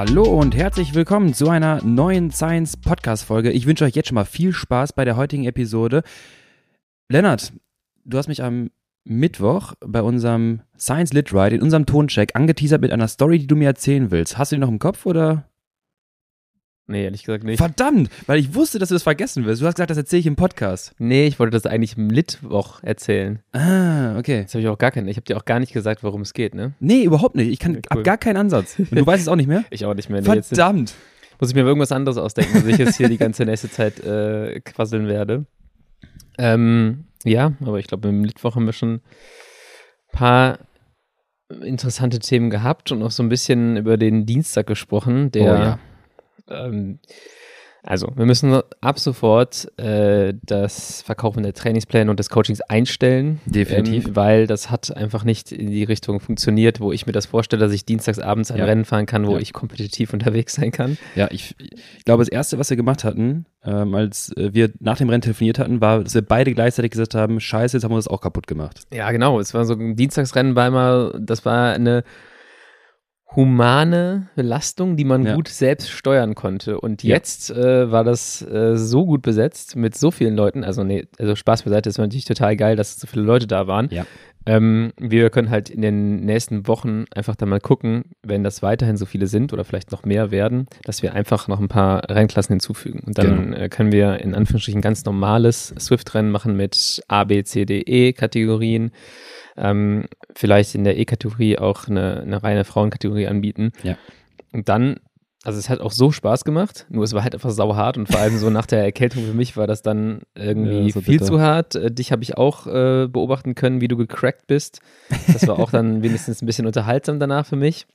Hallo und herzlich willkommen zu einer neuen Science Podcast Folge. Ich wünsche euch jetzt schon mal viel Spaß bei der heutigen Episode. Lennart, du hast mich am Mittwoch bei unserem Science Lit Ride in unserem Toncheck angeteasert mit einer Story, die du mir erzählen willst. Hast du die noch im Kopf oder? Nee, ehrlich gesagt nicht. Verdammt, weil ich wusste, dass du das vergessen wirst. Du hast gesagt, das erzähle ich im Podcast. Nee, ich wollte das eigentlich im Litwoch erzählen. Ah, okay. Das habe ich auch gar keinen. Ich habe dir auch gar nicht gesagt, worum es geht, ne? Nee, überhaupt nicht. Ich kann, cool. gar keinen Ansatz. Und du weißt es auch nicht mehr? Ich auch nicht mehr. Nee, jetzt Verdammt. muss ich mir irgendwas anderes ausdenken, was ich jetzt hier die ganze nächste Zeit äh, quasseln werde. Ähm, ja, aber ich glaube, im Litwoch haben wir schon ein paar interessante Themen gehabt und auch so ein bisschen über den Dienstag gesprochen, der Oh ja. Ähm, also, wir müssen ab sofort äh, das Verkaufen der Trainingspläne und des Coachings einstellen. Definitiv. Ähm, weil das hat einfach nicht in die Richtung funktioniert, wo ich mir das vorstelle, dass ich dienstagsabends ein Ja. Rennen fahren kann, wo Ja. ich kompetitiv unterwegs sein kann. Ja, ich, ich glaube, das Erste, was wir gemacht hatten, ähm, als äh, wir nach dem Rennen telefoniert hatten, war, dass wir beide gleichzeitig gesagt haben, scheiße, jetzt haben wir das auch kaputt gemacht. Ja, genau. Es war so ein Dienstagsrennen war immer, das war eine humane Belastung, die man Ja. gut selbst steuern konnte. Und Ja. jetzt äh, war das äh, so gut besetzt mit so vielen Leuten. Also, nee, also Spaß beiseite, es war natürlich total geil, dass so viele Leute da waren. Ja. Ähm, wir können halt in den nächsten Wochen einfach dann mal gucken, wenn das weiterhin so viele sind oder vielleicht noch mehr werden, dass wir einfach noch ein paar Rennklassen hinzufügen. Und dann Genau. äh, können wir in Anführungsstrichen ganz normales Swift-Rennen machen mit A, B, C, D, E-Kategorien. Ähm, vielleicht in der E-Kategorie auch eine, eine reine Frauenkategorie anbieten. Ja. Und dann, also es hat auch so Spaß gemacht, nur es war halt einfach sauhart und vor allem so nach der Erkältung für mich war das dann irgendwie Ja, so viel bitter. zu hart. Äh, dich habe ich auch äh, beobachten können, wie du gecrackt bist. Das war auch dann wenigstens ein bisschen unterhaltsam danach für mich.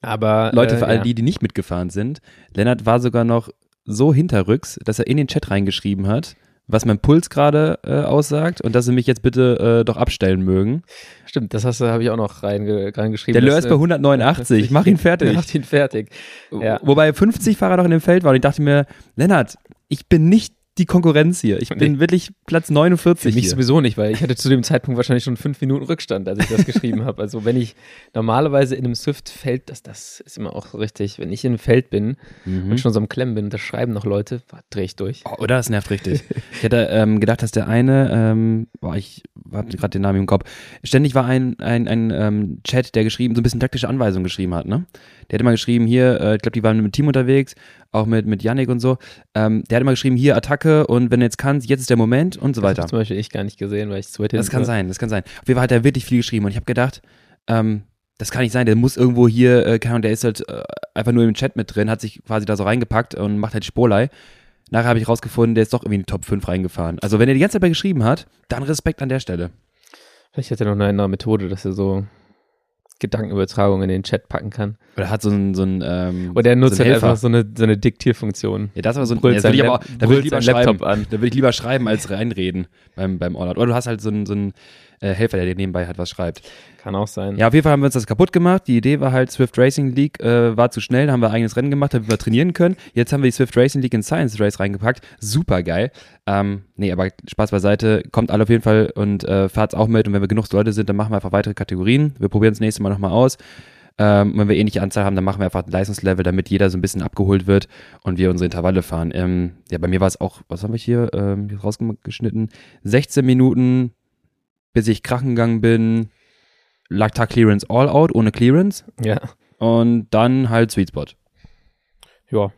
Aber Leute, äh, für all ja. die, die nicht mitgefahren sind, Lennart war sogar noch so hinterrücks, dass er in den Chat reingeschrieben hat, was mein Puls gerade äh, aussagt und dass sie mich jetzt bitte äh, doch abstellen mögen. Stimmt, das habe ich auch noch reinge reingeschrieben. Der Lör ist bei 189, mach ihn fertig. Mach ihn fertig. Ja. Wobei 50 Fahrer noch in dem Feld waren und ich dachte mir, Lennart, ich bin nicht die Konkurrenz hier. Ich bin Nee. wirklich Platz Für 49 mich hier. sowieso nicht, weil ich hatte zu dem Zeitpunkt wahrscheinlich schon fünf Minuten Rückstand, als ich das geschrieben habe. Also wenn ich normalerweise in einem Swift-Feld, das, das ist immer auch so richtig, wenn ich in einem Feld bin Mhm. und schon so am Klemmen bin und da schreiben noch Leute, drehe ich durch. Oh, oder? Das nervt richtig. ich hätte ähm, gedacht, dass der eine, ähm, boah, ich habe gerade den Namen im Kopf, ständig war ein, ein, ein ähm, Chat, der geschrieben, so ein bisschen taktische Anweisungen geschrieben hat, ne? Der hat immer geschrieben, hier, äh, ich glaube, die waren mit dem Team unterwegs, auch mit, mit Yannick und so. Ähm, der hat immer geschrieben, hier, Attacke und wenn du jetzt kannst, jetzt ist der Moment und so Das weiter. habe zum Beispiel ich gar nicht gesehen, weil ich zu weit Das kann sein, das kann sein. Auf jeden Fall hat er wirklich viel geschrieben und ich habe gedacht, ähm, das kann nicht sein, der muss irgendwo hier, äh, der ist halt äh, einfach nur im Chat mit drin, hat sich quasi da so reingepackt und macht halt die Spurlei. Nachher habe ich rausgefunden, der ist doch irgendwie in die Top 5 reingefahren. Also wenn er die ganze Zeit bei geschrieben hat, dann Respekt an der Stelle. Vielleicht hat er noch eine andere Methode, dass er so Gedankenübertragung in den Chat packen kann. Oder hat so ein, so ein ähm, Oder er nutzt so ein halt einfach so eine, so eine Diktierfunktion. Ja, das war so ein, ja, will ich aber, da will ich lieber schreiben. An. Da ich lieber schreiben als reinreden beim, beim All-Out. Oder du hast halt so einen, so einen äh, Helfer, der dir nebenbei halt was schreibt. Kann auch sein. Ja, auf jeden Fall haben wir uns das kaputt gemacht. Die Idee war halt, Swift Racing League äh, war zu schnell, da haben wir ein eigenes Rennen gemacht, damit wir trainieren können. Jetzt haben wir die Swift Racing League in Science Race reingepackt. Super geil. Ähm, nee, aber Spaß beiseite. Kommt alle auf jeden Fall und äh, fahrt's auch mit. Und wenn wir genug Leute sind, dann machen wir einfach weitere Kategorien. Wir probieren es nächste Mal nochmal aus. Ähm, wenn wir ähnliche Anzahl haben, dann machen wir einfach ein Leistungslevel, damit jeder so ein bisschen abgeholt wird und wir unsere Intervalle fahren. Ähm, ja, bei mir war es auch, was haben wir hier, ähm, hier rausgeschnitten? 16 Minuten, bis ich krachen gegangen bin, Lactar Clearance All Out ohne Clearance Ja. und dann halt Sweet Spot. Ja.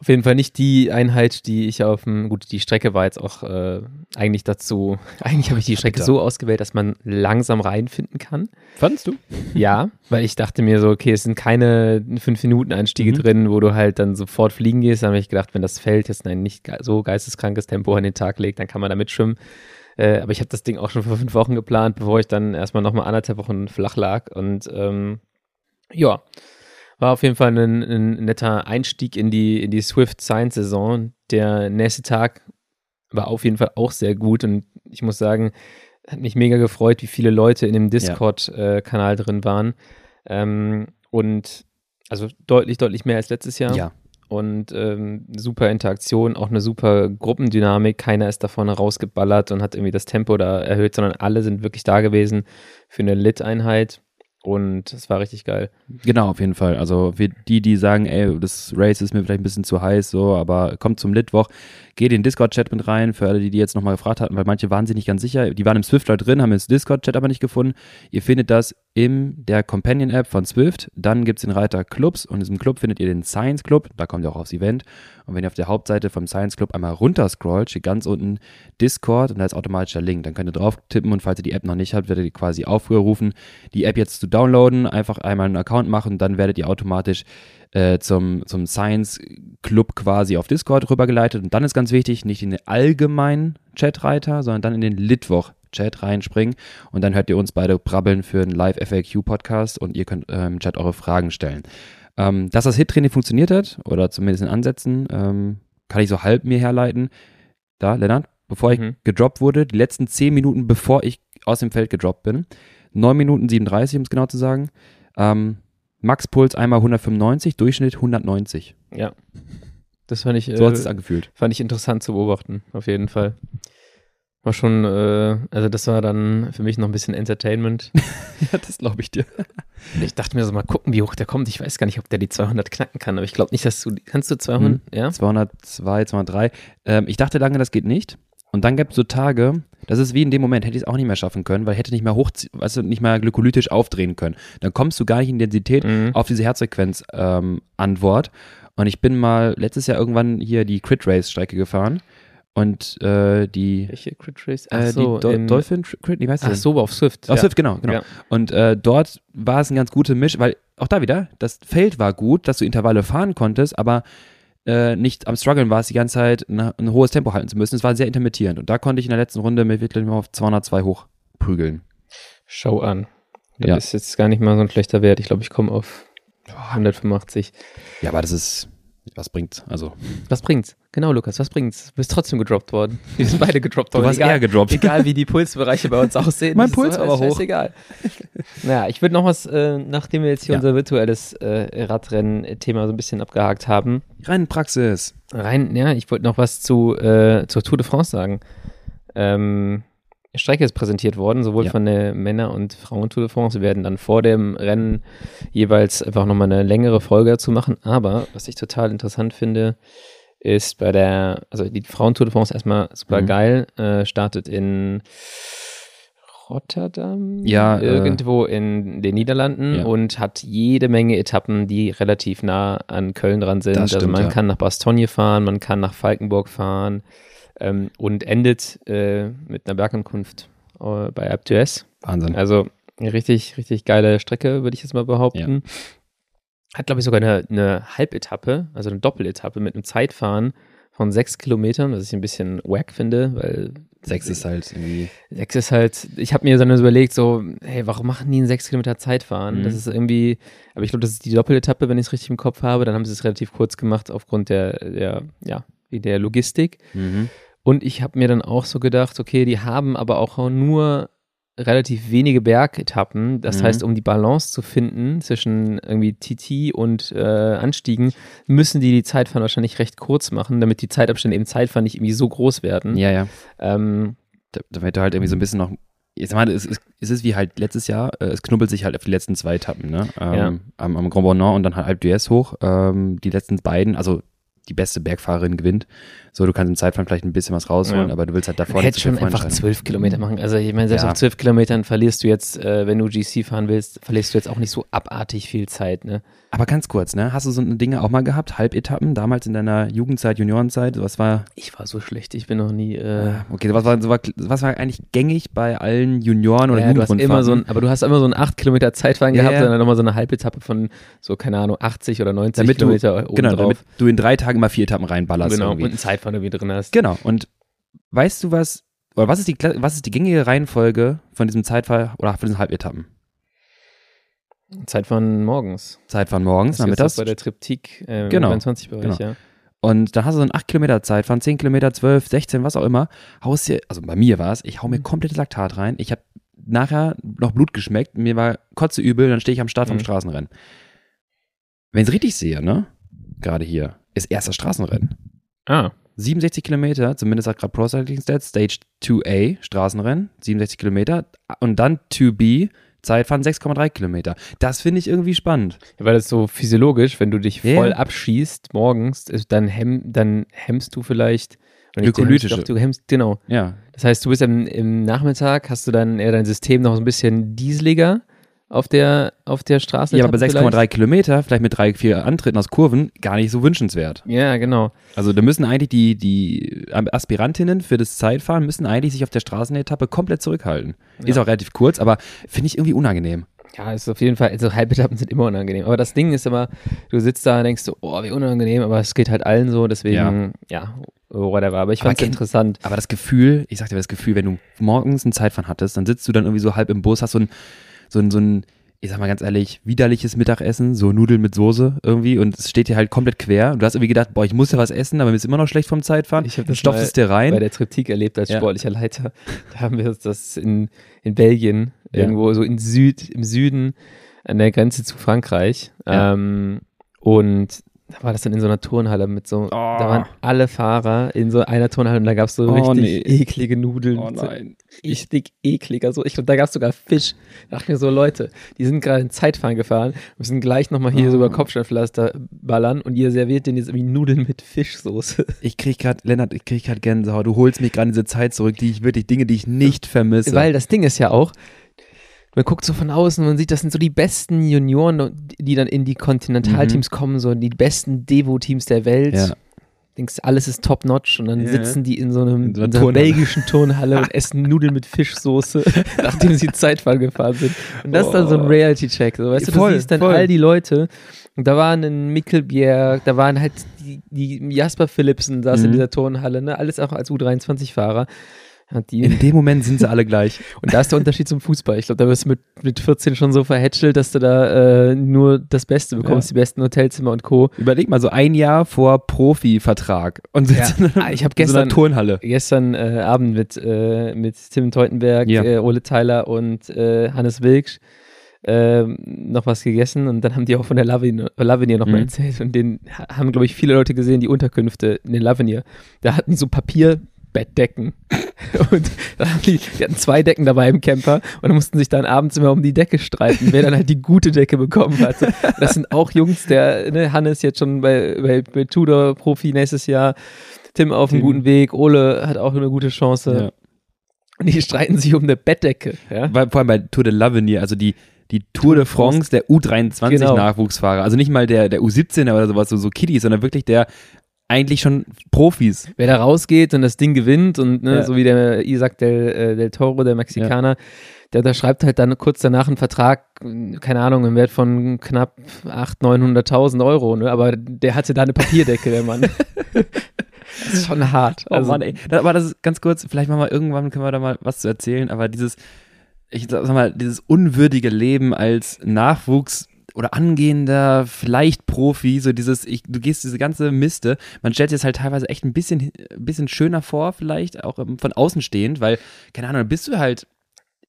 Auf jeden Fall nicht die Einheit, die ich auf dem, gut, die Strecke war jetzt auch äh, eigentlich dazu, eigentlich habe ich die Strecke so ausgewählt, dass man langsam reinfinden kann. Fandest du? Ja, weil ich dachte mir so, okay, es sind keine 5-Minuten-Einstiege Mhm. drin, wo du halt dann sofort fliegen gehst. Dann habe ich gedacht, wenn das Feld jetzt ein nicht so geisteskrankes Tempo an den Tag legt, dann kann man da mitschwimmen. Äh, aber ich habe das Ding auch schon vor fünf Wochen geplant, bevor ich dann erstmal nochmal anderthalb Wochen flach lag. Und ähm, ja, war auf jeden Fall ein, ein netter Einstieg in die, in die Swift Science Saison. Der nächste Tag war auf jeden Fall auch sehr gut und ich muss sagen, hat mich mega gefreut, wie viele Leute in dem Discord-Kanal drin waren. Ähm, und also deutlich, deutlich mehr als letztes Jahr. Ja. Und ähm, super Interaktion, auch eine super Gruppendynamik. Keiner ist davon rausgeballert und hat irgendwie das Tempo da erhöht, sondern alle sind wirklich da gewesen für eine Lit-Einheit. Und es war richtig geil. Genau, auf jeden Fall. Also für die, die sagen, ey, das Race ist mir vielleicht ein bisschen zu heiß, so, aber kommt zum Litwoch, geht in den Discord-Chat mit rein, für alle, die, die jetzt nochmal gefragt hatten, weil manche waren sich nicht ganz sicher. Die waren im Swift-Leut drin, haben ins Discord-Chat aber nicht gefunden. Ihr findet das in der Companion-App von Swift. Dann gibt es den Reiter Clubs und in diesem Club findet ihr den Science Club. Da kommt ihr auch aufs Event. Und wenn ihr auf der Hauptseite vom Science Club einmal runterscrollt, steht ganz unten Discord und da ist automatisch der Link. Dann könnt ihr drauf tippen und falls ihr die App noch nicht habt, werdet ihr quasi aufgerufen, die App jetzt zu downloaden, einfach einmal einen Account machen, dann werdet ihr automatisch äh, zum, zum Science Club quasi auf Discord rübergeleitet. Und dann ist ganz wichtig, nicht in den allgemeinen Chatreiter, sondern dann in den Litwoch Chat reinspringen und dann hört ihr uns beide brabbeln für einen Live-FAQ-Podcast und ihr könnt äh, im Chat eure Fragen stellen. Ähm, dass das Hit-Training funktioniert hat, oder zumindest in Ansätzen, ähm, kann ich so halb mir herleiten. Da, Lennart, bevor ich Mhm. gedroppt wurde, die letzten 10 Minuten, bevor ich aus dem Feld gedroppt bin, 9 Minuten 37, um es genau zu sagen, ähm, Max-Puls einmal 195, Durchschnitt 190. Ja. Das fand ich, So hat es sich äh, angefühlt. fand ich interessant zu beobachten, auf jeden Fall. War schon, äh, also das war dann für mich noch ein bisschen Entertainment. ja, das glaube ich dir. Ich dachte mir so, mal gucken, wie hoch der kommt. Ich weiß gar nicht, ob der die 200 knacken kann, aber ich glaube nicht, dass du, kannst du 200, ja? 202, 203. Ähm, ich dachte lange, das geht nicht. Und dann gab es so Tage, das ist wie in dem Moment, hätte ich es auch nicht mehr schaffen können, weil ich hätte nicht mehr hoch, du, nicht mehr glykolytisch aufdrehen können. Dann kommst du gar nicht in Intensität Mhm. auf diese Herzfrequenz-Antwort. und ich bin mal letztes Jahr irgendwann hier die Crit Race Strecke gefahren und äh, die, Welche Crit Race? äh, so, die Do in- Dolphin Crit, wie heißt Ach das? so, auf Swift. Auf ja. Swift, genau, genau. Ja. Und äh, dort war es ein ganz guter Misch, weil auch da wieder, das Feld war gut, dass du Intervalle fahren konntest, aber äh, nicht am Struggeln war es die ganze Zeit, ein, ein hohes Tempo halten zu müssen. Es war sehr intermittierend. Und da konnte ich in der letzten Runde mit wirklich mal auf 202 hochprügeln. Schau an. Das Ja. ist jetzt gar nicht mal so ein schlechter Wert. Ich glaube, ich komme auf 185. Ja, aber das ist, was bringt's? Also, Was bringt's? Genau, Lukas, was bringt's? Du bist trotzdem gedroppt worden. Wir sind beide gedroppt du worden. warst egal, eher gedroppt. egal, wie die Pulsbereiche bei uns aussehen. Mein Puls ist aber hoch. Egal. Naja, ich würde noch was, äh, nachdem wir jetzt hier Ja. unser virtuelles äh, Radrennen-Thema so ein bisschen abgehakt haben, Rein Praxis. rein, ja, ich wollte noch was zu, äh, zur Tour de France sagen. Ähm, Strecke ist präsentiert worden, sowohl Ja. von der Männer- und Frauen-Tour de France. Wir werden dann vor dem Rennen jeweils einfach nochmal eine längere Folge dazu machen. Aber was ich total interessant finde, ist bei der, also die Frauen-Tour de France erstmal super Mhm. geil, äh, startet in Rotterdam, Ja, äh, irgendwo in den Niederlanden ja. und hat jede Menge Etappen, die relativ nah an Köln dran sind. Also stimmt, man ja. kann nach Bastogne fahren, man kann nach Falkenburg fahren ähm, und endet äh, mit einer Bergankunft äh, bei d'Huez. Wahnsinn. Also eine richtig, richtig geile Strecke, würde ich jetzt mal behaupten. Hat, glaube ich, sogar eine, eine Halbetappe, also eine Doppeletappe mit einem Zeitfahren von sechs Kilometern, was ich ein bisschen wack finde, weil Sechs ist halt irgendwie. Sechs ist halt, ich habe mir dann überlegt, so, hey, warum machen die einen sechs Kilometer Zeitfahren? Mhm. Das ist irgendwie, aber ich glaube, das ist die Doppeletappe, wenn ich es richtig im Kopf habe. Dann haben sie es relativ kurz gemacht aufgrund der, der ja, der Logistik. Mhm. Und ich habe mir dann auch so gedacht, okay, die haben aber auch nur relativ wenige Bergetappen. Das Mhm. heißt, um die Balance zu finden zwischen irgendwie TT und äh, Anstiegen, müssen die die Zeitfahren wahrscheinlich recht kurz machen, damit die Zeitabstände im Zeitfahren nicht irgendwie so groß werden. Ja, ja. Ähm, Da, damit du halt irgendwie so ein bisschen noch. Ich sag mal, es ist, es ist wie halt letztes Jahr, äh, es knubbelt sich halt auf die letzten zwei Etappen, ne? Ähm, Ja. am, am Grand Bonnant und dann halt Alpe d'Huez hoch. Ähm, die letzten beiden, also die beste Bergfahrerin gewinnt. So, du kannst im Zeitfahren vielleicht ein bisschen was rausholen, Ja. aber du willst halt davor nicht schon einfach zwölf Kilometer machen. Also ich meine, selbst Ja. auf zwölf Kilometern verlierst du jetzt, äh, wenn du GC fahren willst, verlierst du jetzt auch nicht so abartig viel Zeit, ne? Aber ganz kurz, ne? Hast du so eine Dinge auch mal gehabt? Halbetappen, damals in deiner Jugendzeit, Juniorenzeit? Was war, Ich war so schlecht, ich bin noch nie. Äh, okay, was war, was war, was war eigentlich gängig bei allen Junioren oder ja, du hast immer so ein, aber du hast immer so einen 8 Kilometer Zeitfahren Ja, gehabt ja. und dann nochmal so eine Halbetappe von so, keine Ahnung, 80 oder 90 damit du, Kilometer oben genau, drauf. damit du in drei Tagen mal vier Etappen reinballerst genau, irgendwie. und ein Zeitfahren irgendwie drin hast. Genau. Und weißt du was, oder was ist die, was ist die gängige Reihenfolge von diesem Zeitfahren oder von diesen Halbetappen? Zeitfahren morgens. Zeitfahren morgens, Das ist nachmittags. bei der Triptyk äh, Genau, 29-Bereich, genau. ja. Und dann hast du so ein 8 Kilometer Zeitfahren, 10 Kilometer, 12, 16, was auch immer. Haust dir, also bei mir war es, ich hau Mhm. mir komplettes Laktat rein. Ich habe nachher noch Blut geschmeckt. Mir war kotze übel, dann stehe ich am Start vom Mhm. Straßenrennen. Wenn ich es richtig sehe, ne? Gerade hier, ist erster Straßenrennen. Ah, 67 Kilometer, zumindest sagt gerade Pro Cycling Stats, Stage 2A, Straßenrennen, 67 Kilometer. Und dann 2B, Zeitfahren 6,3 Kilometer. Das finde ich irgendwie spannend. Ja, weil das so physiologisch, wenn du dich Ja. voll abschießt morgens, dann, hemm, dann hemmst du vielleicht. Glykolytische. doch, du hemmst, genau. Ja. Das heißt, du bist im, im Nachmittag, hast du dann eher dein System noch ein bisschen dieseliger auf der, auf der Straße. Ja, aber bei vielleicht. 6,3 Kilometer, vielleicht mit drei, vier Antritten aus Kurven, gar nicht so wünschenswert. Ja, genau. Also da müssen eigentlich die, die Aspirantinnen für das Zeitfahren müssen eigentlich sich auf der Straßenetappe komplett zurückhalten. Ist Ja. auch relativ kurz, aber finde ich irgendwie unangenehm. Ja, ist auf jeden Fall, also Halbetappen sind immer unangenehm. Aber das Ding ist immer, du sitzt da und denkst so, oh, wie unangenehm, aber es geht halt allen so, deswegen, ja, whatever. Aber ich fand es interessant. Aber das Gefühl, ich sag dir das Gefühl, wenn du morgens ein Zeitfahren hattest, dann sitzt du dann irgendwie so halb im Bus, hast so ein, so ein, so ein ich sag mal ganz ehrlich, widerliches Mittagessen, so Nudeln mit Soße irgendwie und es steht dir halt komplett quer. Und du hast irgendwie gedacht, boah, ich muss ja was essen, aber mir ist immer noch schlecht vom Zeitfahren. Ich hab Dann das stopfst es dir rein. bei der Triptyk erlebt als Ja. sportlicher Leiter. Da haben wir das in, in Belgien, Ja. irgendwo so in Süd, im Süden an der Grenze zu Frankreich. Ja. Ähm, und da war das dann in so einer Turnhalle mit so, da waren alle Fahrer in so einer Turnhalle und da gab es so Oh, richtig nee. eklige Nudeln. oh so nein. richtig ekliger. So, ich glaube, da gab es sogar Fisch. Da dachte ich mir so, Leute, die sind gerade in Zeitfahren gefahren, müssen gleich nochmal hier Oh. so über Kopfsteinpflaster ballern und ihr serviert denen jetzt irgendwie Nudeln mit Fischsoße. Ich krieg grad, Lennart, ich krieg grad Gänsehaut. Du holst mich gerade in diese Zeit zurück, die ich wirklich, Dinge, die ich nicht vermisse. Weil das Ding ist ja auch, man guckt so von außen und man sieht, das sind so die besten Junioren, die dann in die Kontinentalteams kommen, so die besten Devo-Teams der Welt. Mhm. Ja. Denkst, alles ist top-notch und dann Ja. sitzen die in so, einem, In so einer in so einer Turnhalle. belgischen Turnhalle und essen Nudeln mit Fischsoße, nachdem sie Zeitfahren gefahren sind. Und das ist dann so ein Oh. Reality-Check. So, weißt du, Voll, du siehst dann voll. all die Leute und da waren ein Mikkelbjerg, da waren halt die, die Jasper Philipsen saß in Mhm. dieser Turnhalle, ne? alles auch als U23-Fahrer. Die, in dem Moment sind sie alle gleich. und da ist der Unterschied zum Fußball. Ich glaube, da wirst du mit, mit 14 schon so verhätschelt, dass du da äh, nur das Beste bekommst, die besten Hotelzimmer und Co. Überleg mal, so ein Jahr vor Profivertrag und sitzt in Ah, ich habe so einer gestern, Turnhalle. gestern äh, Abend mit, äh, mit Tim Teutenberg, Ja. äh, Ole Tyler und äh, Hannes Wilksch ähm, noch was gegessen und dann haben die auch von der Lavinier, Lavinier nochmal Mhm. erzählt und den ha- haben, glaube ich, viele Leute gesehen, die Unterkünfte in der Lavinier. Da hatten die so Papierbettdecken und die, die hatten zwei Decken dabei im Camper und mussten sich dann abends immer um die Decke streiten, wer dann halt die gute Decke bekommen hatte. Das sind auch Jungs, der ne, Hannes jetzt schon bei, bei, bei Tudor Profi nächstes Jahr, Tim auf einem guten Weg, Ole hat auch eine gute Chance. Ja. Und die streiten sich um eine Bettdecke. Ja? Vor allem bei Tour de l'Avenir, also die, die Tour de France der Genau. U23-Nachwuchsfahrer. Also nicht mal der, der U17er oder sowas, so, so Kiddies, sondern wirklich der eigentlich schon Profis. Wer da rausgeht und das Ding gewinnt und ne, Ja. so wie der Isaac del, äh, del Toro, der Mexikaner, der unterschreibt halt dann kurz danach einen Vertrag, keine Ahnung, im Wert von knapp 800.000, 900.000 Euro, ne? aber der hatte da eine Papierdecke, der Mann. das ist schon hart. Oh Also, Mann, ey. Aber das ist ganz kurz, vielleicht machen wir irgendwann, können wir da mal was zu erzählen, aber dieses, ich sag mal, dieses unwürdige Leben als Nachwuchs oder angehender, vielleicht Profi, so dieses, ich, du gehst diese ganze Miste, man stellt sich das halt teilweise echt ein bisschen, ein bisschen schöner vor, vielleicht, auch ähm, von außen stehend, weil, keine Ahnung, bist du halt,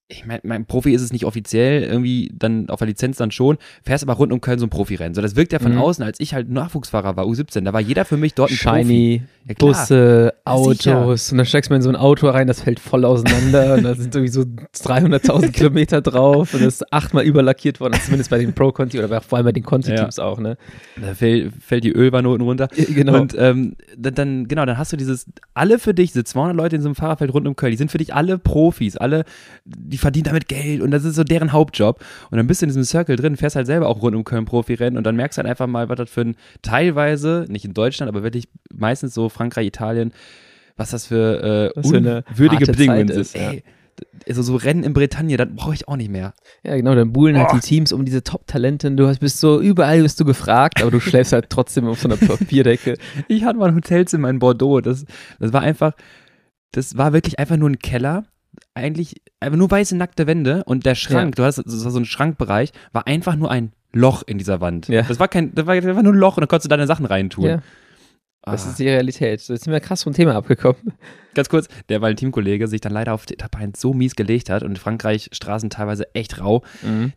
ich meine, mein Profi ist es nicht offiziell, irgendwie dann auf der Lizenz dann schon, fährst aber rund um Köln so ein Profirennen. So, das wirkt ja von Mhm. außen, als ich halt Nachwuchsfahrer war, U17, da war jeder für mich dort ein Profi. Shiny, Ja, klar. Busse, Sicher. Autos und dann steigst du in so ein Auto rein, das fällt voll auseinander und da sind irgendwie so 300.000 Kilometer drauf und das ist achtmal überlackiert worden, zumindest bei den Pro-Conti oder vor allem bei den Conti-Teams auch, ne? Da fällt, fällt die Ölwanne unten runter. Genau. Und ähm, dann, dann, genau, dann hast du dieses, alle für dich, diese 200 Leute in so einem Fahrerfeld rund um Köln, die sind für dich alle Profis, alle, die verdienen damit Geld und das ist so deren Hauptjob. Und dann bist du in diesem Circle drin, fährst halt selber auch rund um Köln Profirennen und dann merkst du halt einfach mal, was das für ein, teilweise, nicht in Deutschland, aber wirklich meistens so Frankreich, Italien, was das für, äh, Was für harte Bedingungen Zeit ist, ja. Ey, also so Rennen in Bretagne, das brauche ich auch nicht mehr. Ja, genau, dann buhlen halt Oh. die Teams um diese Top-Talente. Du hast, bist so, überall bist du gefragt, aber du schläfst halt trotzdem auf so einer Papierdecke. Ich hatte mal ein Hotelzimmer in Bordeaux. Das, das war einfach, das war wirklich einfach nur ein Keller. Eigentlich einfach nur weiße nackte Wände und der Schrank, du hast das war so ein Schrankbereich, war einfach nur ein Loch in dieser Wand. Ja. Das war kein, das war einfach nur ein Loch und da konntest du deine Sachen reintun. Ja. Das Ah. ist die Realität. So, Jetzt sind wir krass vom Thema abgekommen. Ganz kurz, der Valentin-Kollege sich dann leider auf die Etappe 1 so mies gelegt hat und in Frankreich Straßen teilweise echt rau,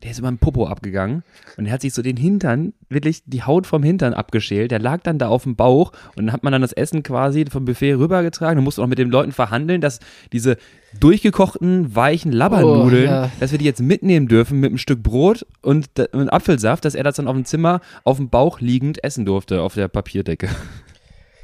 der ist über den Popo abgegangen und er hat sich so den Hintern, wirklich die Haut vom Hintern abgeschält. Der lag dann da auf dem Bauch und dann hat man dann das Essen quasi vom Buffet rübergetragen und musste auch mit den Leuten verhandeln, dass diese durchgekochten, weichen Labbernudeln, Oh, ja. dass wir die jetzt mitnehmen dürfen mit einem Stück Brot und, und Apfelsaft, dass er das dann auf dem Zimmer auf dem Bauch liegend essen durfte auf der Papierdecke.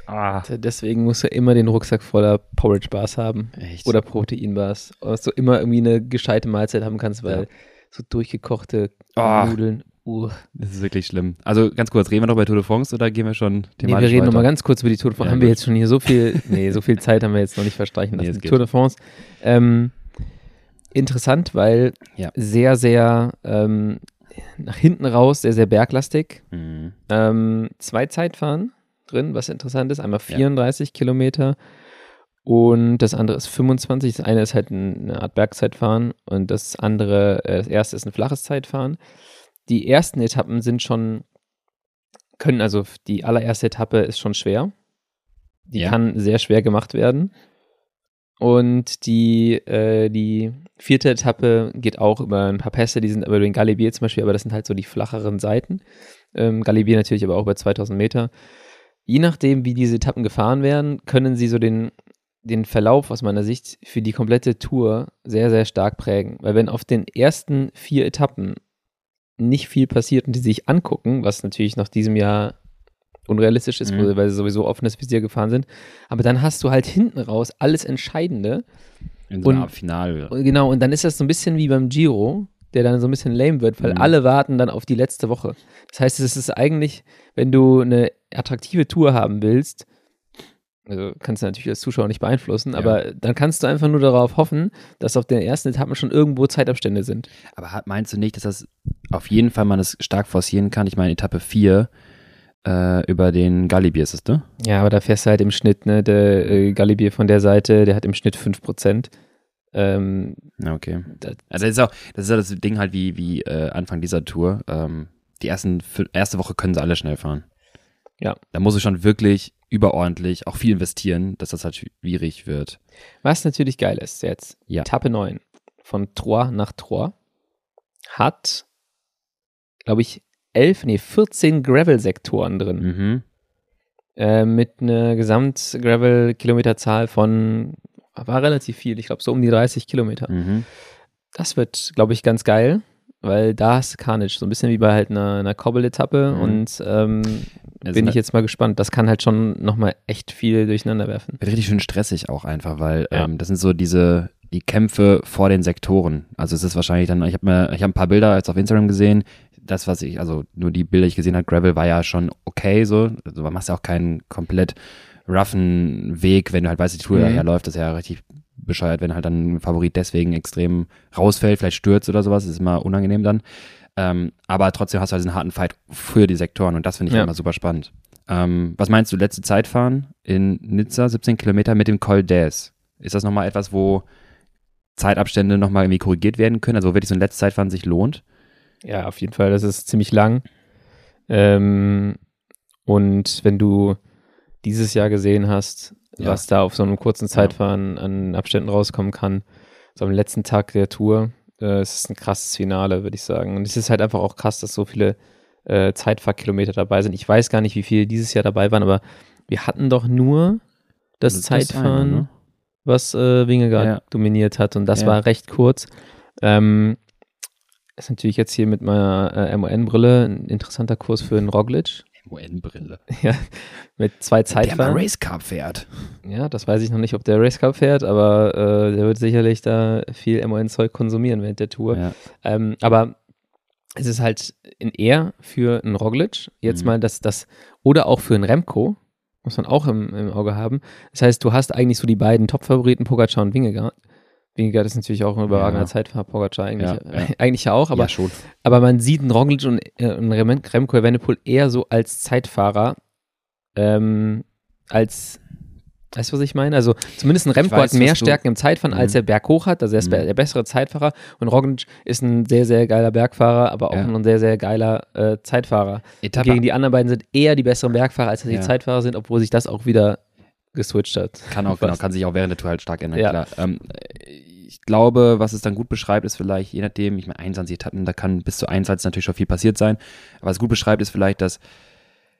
Ah, Deswegen musst du immer den Rucksack voller Porridge Bars haben. echt. Oder Proteinbars. Dass du immer irgendwie eine gescheite Mahlzeit haben kannst, weil Ja. so durchgekochte Ah. Nudeln. Uh. Das ist wirklich schlimm. Also ganz kurz, reden wir noch bei Tour de France oder gehen wir schon Nee, thematisch wir reden nochmal ganz kurz über die Tour de France. Ja, haben wir gut. jetzt schon hier so viel, nee, so viel Zeit haben wir jetzt noch nicht verstreichen Nee, lassen. geht. Tour de France. Ähm, interessant, weil Ja. sehr, sehr ähm, nach hinten raus, sehr, sehr berglastig. Mhm. Ähm, zwei Zeitfahren drin, was interessant ist. Einmal 34 Kilometer und das andere ist 25. Das eine ist halt ein- eine Art Bergzeitfahren und das andere, äh, das erste ist ein flaches Zeitfahren. Die ersten Etappen sind schon, können also die allererste Etappe ist schon schwer. Die Ja. kann sehr schwer gemacht werden. Und die, äh, die vierte Etappe geht auch über ein paar Pässe, die sind aber über den Galibier zum Beispiel, aber das sind halt so die flacheren Seiten. Ähm, Galibier natürlich aber auch über 2000 Meter. Je nachdem, wie diese Etappen gefahren werden, können sie so den, den Verlauf aus meiner Sicht für die komplette Tour sehr, sehr stark prägen. Weil wenn auf den ersten vier Etappen nicht viel passiert und die sich angucken, was natürlich nach diesem Jahr unrealistisch ist, Mhm. weil sie sowieso offenes Visier gefahren sind, aber dann hast du halt hinten raus alles Entscheidende In so einer Und- Finale. Genau, und dann ist das so ein bisschen wie beim Giro, der dann so ein bisschen lame wird, weil Mhm. alle warten dann auf die letzte Woche. Das heißt, es ist eigentlich, wenn du eine attraktive Tour haben willst, also kannst du natürlich als Zuschauer nicht beeinflussen, Ja. aber dann kannst du einfach nur darauf hoffen, dass auf den ersten Etappen schon irgendwo Zeitabstände sind. Aber meinst du nicht, dass das auf jeden Fall man das stark forcieren kann? Ich meine, Etappe 4 äh, über den Galibier ist es, ne? Ja, aber da fährst du halt im Schnitt, ne, der äh, Galibier von der Seite, der hat im Schnitt 5%. Ähm, okay. das, Also das ist auch, das ist ja das Ding halt wie, wie äh, Anfang dieser Tour. Ähm, die ersten, erste Woche können sie alle schnell fahren. Ja. Da muss ich schon wirklich überordentlich auch viel investieren, dass das halt schwierig wird. Was natürlich geil ist jetzt, Ja. Etappe 9 von Troyes nach Troyes hat, glaube ich, 11, nee, 14 Gravel-Sektoren drin. Mhm. Äh, mit einer Gesamt-Gravel-Kilometerzahl von, war relativ viel, ich glaube so um die 30 Kilometer. Mhm. Das wird, glaube ich, ganz geil, weil da ist Carnage, so ein bisschen wie bei halt einer, einer Cobble-Etappe Mhm. und ähm, Es bin ich jetzt mal gespannt. Das kann halt schon nochmal echt viel durcheinander werfen. Wird richtig schön stressig auch einfach, weil Ja. ähm, das sind so diese die Kämpfe vor den Sektoren. Also es ist wahrscheinlich dann, ich habe mir, ich habe ein paar Bilder jetzt auf Instagram gesehen. Das, was ich, also nur die Bilder, die ich gesehen habe, Gravel war ja schon okay so. Also man macht ja auch keinen komplett roughen Weg, wenn du halt weißt, die Tour Mhm. daher läuft, das ist ja richtig bescheuert, wenn halt dann ein Favorit deswegen extrem rausfällt, vielleicht stürzt oder sowas, das ist immer unangenehm dann. Ähm, aber trotzdem hast du halt diesen harten Fight für die Sektoren und das finde ich Ja. immer super spannend. Ähm, was meinst du, letzte Zeitfahren in Nizza, 17 Kilometer mit dem Col d'Aes? Ist das nochmal etwas, wo Zeitabstände nochmal irgendwie korrigiert werden können? Also wo wirklich so ein letztes Zeitfahren sich lohnt? Ja, auf jeden Fall. Das ist ziemlich lang. Ähm, und wenn du dieses Jahr gesehen hast, Ja. was da auf so einem kurzen Zeitfahren an Abständen rauskommen kann, so am letzten Tag der Tour, äh, es ist ein krasses Finale, würde ich sagen. Und es ist halt einfach auch krass, dass so viele äh, Zeitfahrkilometer dabei sind. Ich weiß gar nicht, wie viele dieses Jahr dabei waren, aber wir hatten doch nur das, Das Zeitfahren, eine, ne? was äh, Wingegaard Ja. dominiert hat. Und das Ja. war recht kurz. Ähm, ist natürlich jetzt hier mit meiner äh, MON-Brille ein interessanter Kurs für einen Roglic. MON-Brille. Ja, mit zwei Der mal Zeitfahren. Race Cup fährt. Ja, das weiß ich noch nicht, ob der Race Cup fährt, aber äh, der wird sicherlich da viel MON-Zeug konsumieren während der Tour. Ja. Ähm, aber es ist halt in eher für einen Roglic, jetzt Mhm. mal das, das, oder auch für einen Remco, muss man auch im, im Auge haben. Das heißt, du hast eigentlich so die beiden Top-Favoriten, Pogacar und Wingegaard. Wingegaard ist natürlich auch ein überragender Ja. Zeitfahrer, Pogacar eigentlich, Ja, ja. eigentlich auch, aber schon. aber man sieht einen Roglic und äh, einen Rem Remco Evenepoel eher so als Zeitfahrer, ähm, als Weißt du, was ich meine? Also zumindest ein Remco weiß, hat mehr Stärken im Zeitfahren, als Mhm. er berghoch hat. Also er ist Mhm. der bessere Zeitfahrer. Und Roglic ist ein sehr, sehr geiler Bergfahrer, aber auch ein sehr, sehr geiler äh, Zeitfahrer. Etappe Gegen die anderen beiden sind eher die besseren Bergfahrer, als dass die Ja. Zeitfahrer sind, obwohl sich das auch wieder geswitcht hat. Kann auch, genau, kann sich auch während der Tour halt stark ändern, Ja. klar. Ähm, ich glaube, was es dann gut beschreibt, ist vielleicht, je nachdem, ich meine, 21 Etappen, da kann bis zu 21 natürlich schon viel passiert sein. Aber was gut beschreibt, ist vielleicht, dass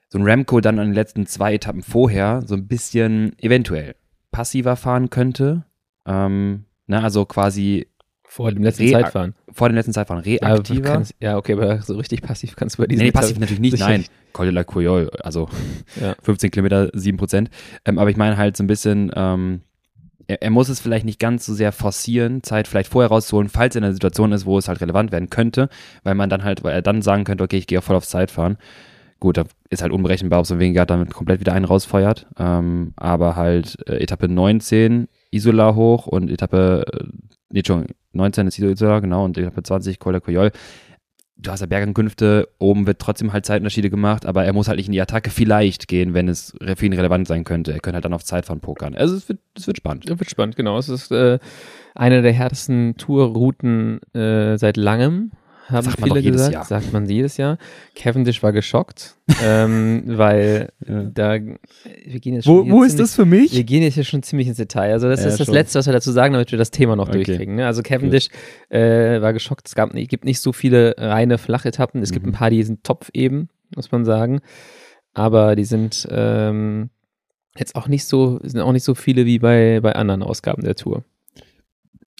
so ein Remco dann an den letzten zwei Etappen vorher so ein bisschen eventuell passiver fahren könnte. Ähm, ne, also quasi Vor dem letzten Rea- Zeitfahren. vor dem letzten Zeitfahren reaktiver. kannst- Ja, okay, aber so richtig passiv kannst du bei diesem nee, passiv natürlich nicht, sicher nein. Col de la Coyol, also Ja. 15 Kilometer, 7 Prozent. Ähm, aber ich meine halt so ein bisschen, ähm, er, er muss es vielleicht nicht ganz so sehr forcieren, Zeit vielleicht vorher rauszuholen, falls er in einer Situation ist, wo es halt relevant werden könnte, weil man dann halt, weil er dann sagen könnte, okay, ich gehe voll aufs Zeitfahren. Gut, da ist halt unberechenbar, ob so ein Wingard damit komplett wieder einen rausfeuert. Ähm, aber halt äh, Etappe 19 Isola hoch und Etappe, äh, nee, schon 19 ist Isola, genau, und Etappe 20 Col de Coyol. Du hast ja Bergankünfte, oben wird trotzdem halt Zeitunterschiede gemacht, aber er muss halt nicht in die Attacke vielleicht gehen, wenn es für ihn relevant sein könnte. Er könnte halt dann auf Zeitfahren pokern. Also es wird, es wird spannend. Ja, wird spannend, genau. Es ist äh, eine der härtesten Tourrouten äh, seit langem, haben Sagt man viele gesagt. Jahr. Sagt man jedes Jahr. Cavendish war geschockt, ähm, weil da wir gehen jetzt schon hier ziemlich, für mich? Wir gehen jetzt hier schon ziemlich ins Detail. Also das Ja, ist das schon. Letzte, was wir dazu sagen, damit wir das Thema noch Okay. durchkriegen. Ne? Also Cavendish äh, war geschockt. Es gab, gibt nicht so viele reine Flachetappen. Es gibt Mhm. ein paar, die sind Topf eben, muss man sagen. Aber die sind ähm, jetzt auch nicht so, sind auch nicht so viele wie bei, bei anderen Ausgaben der Tour.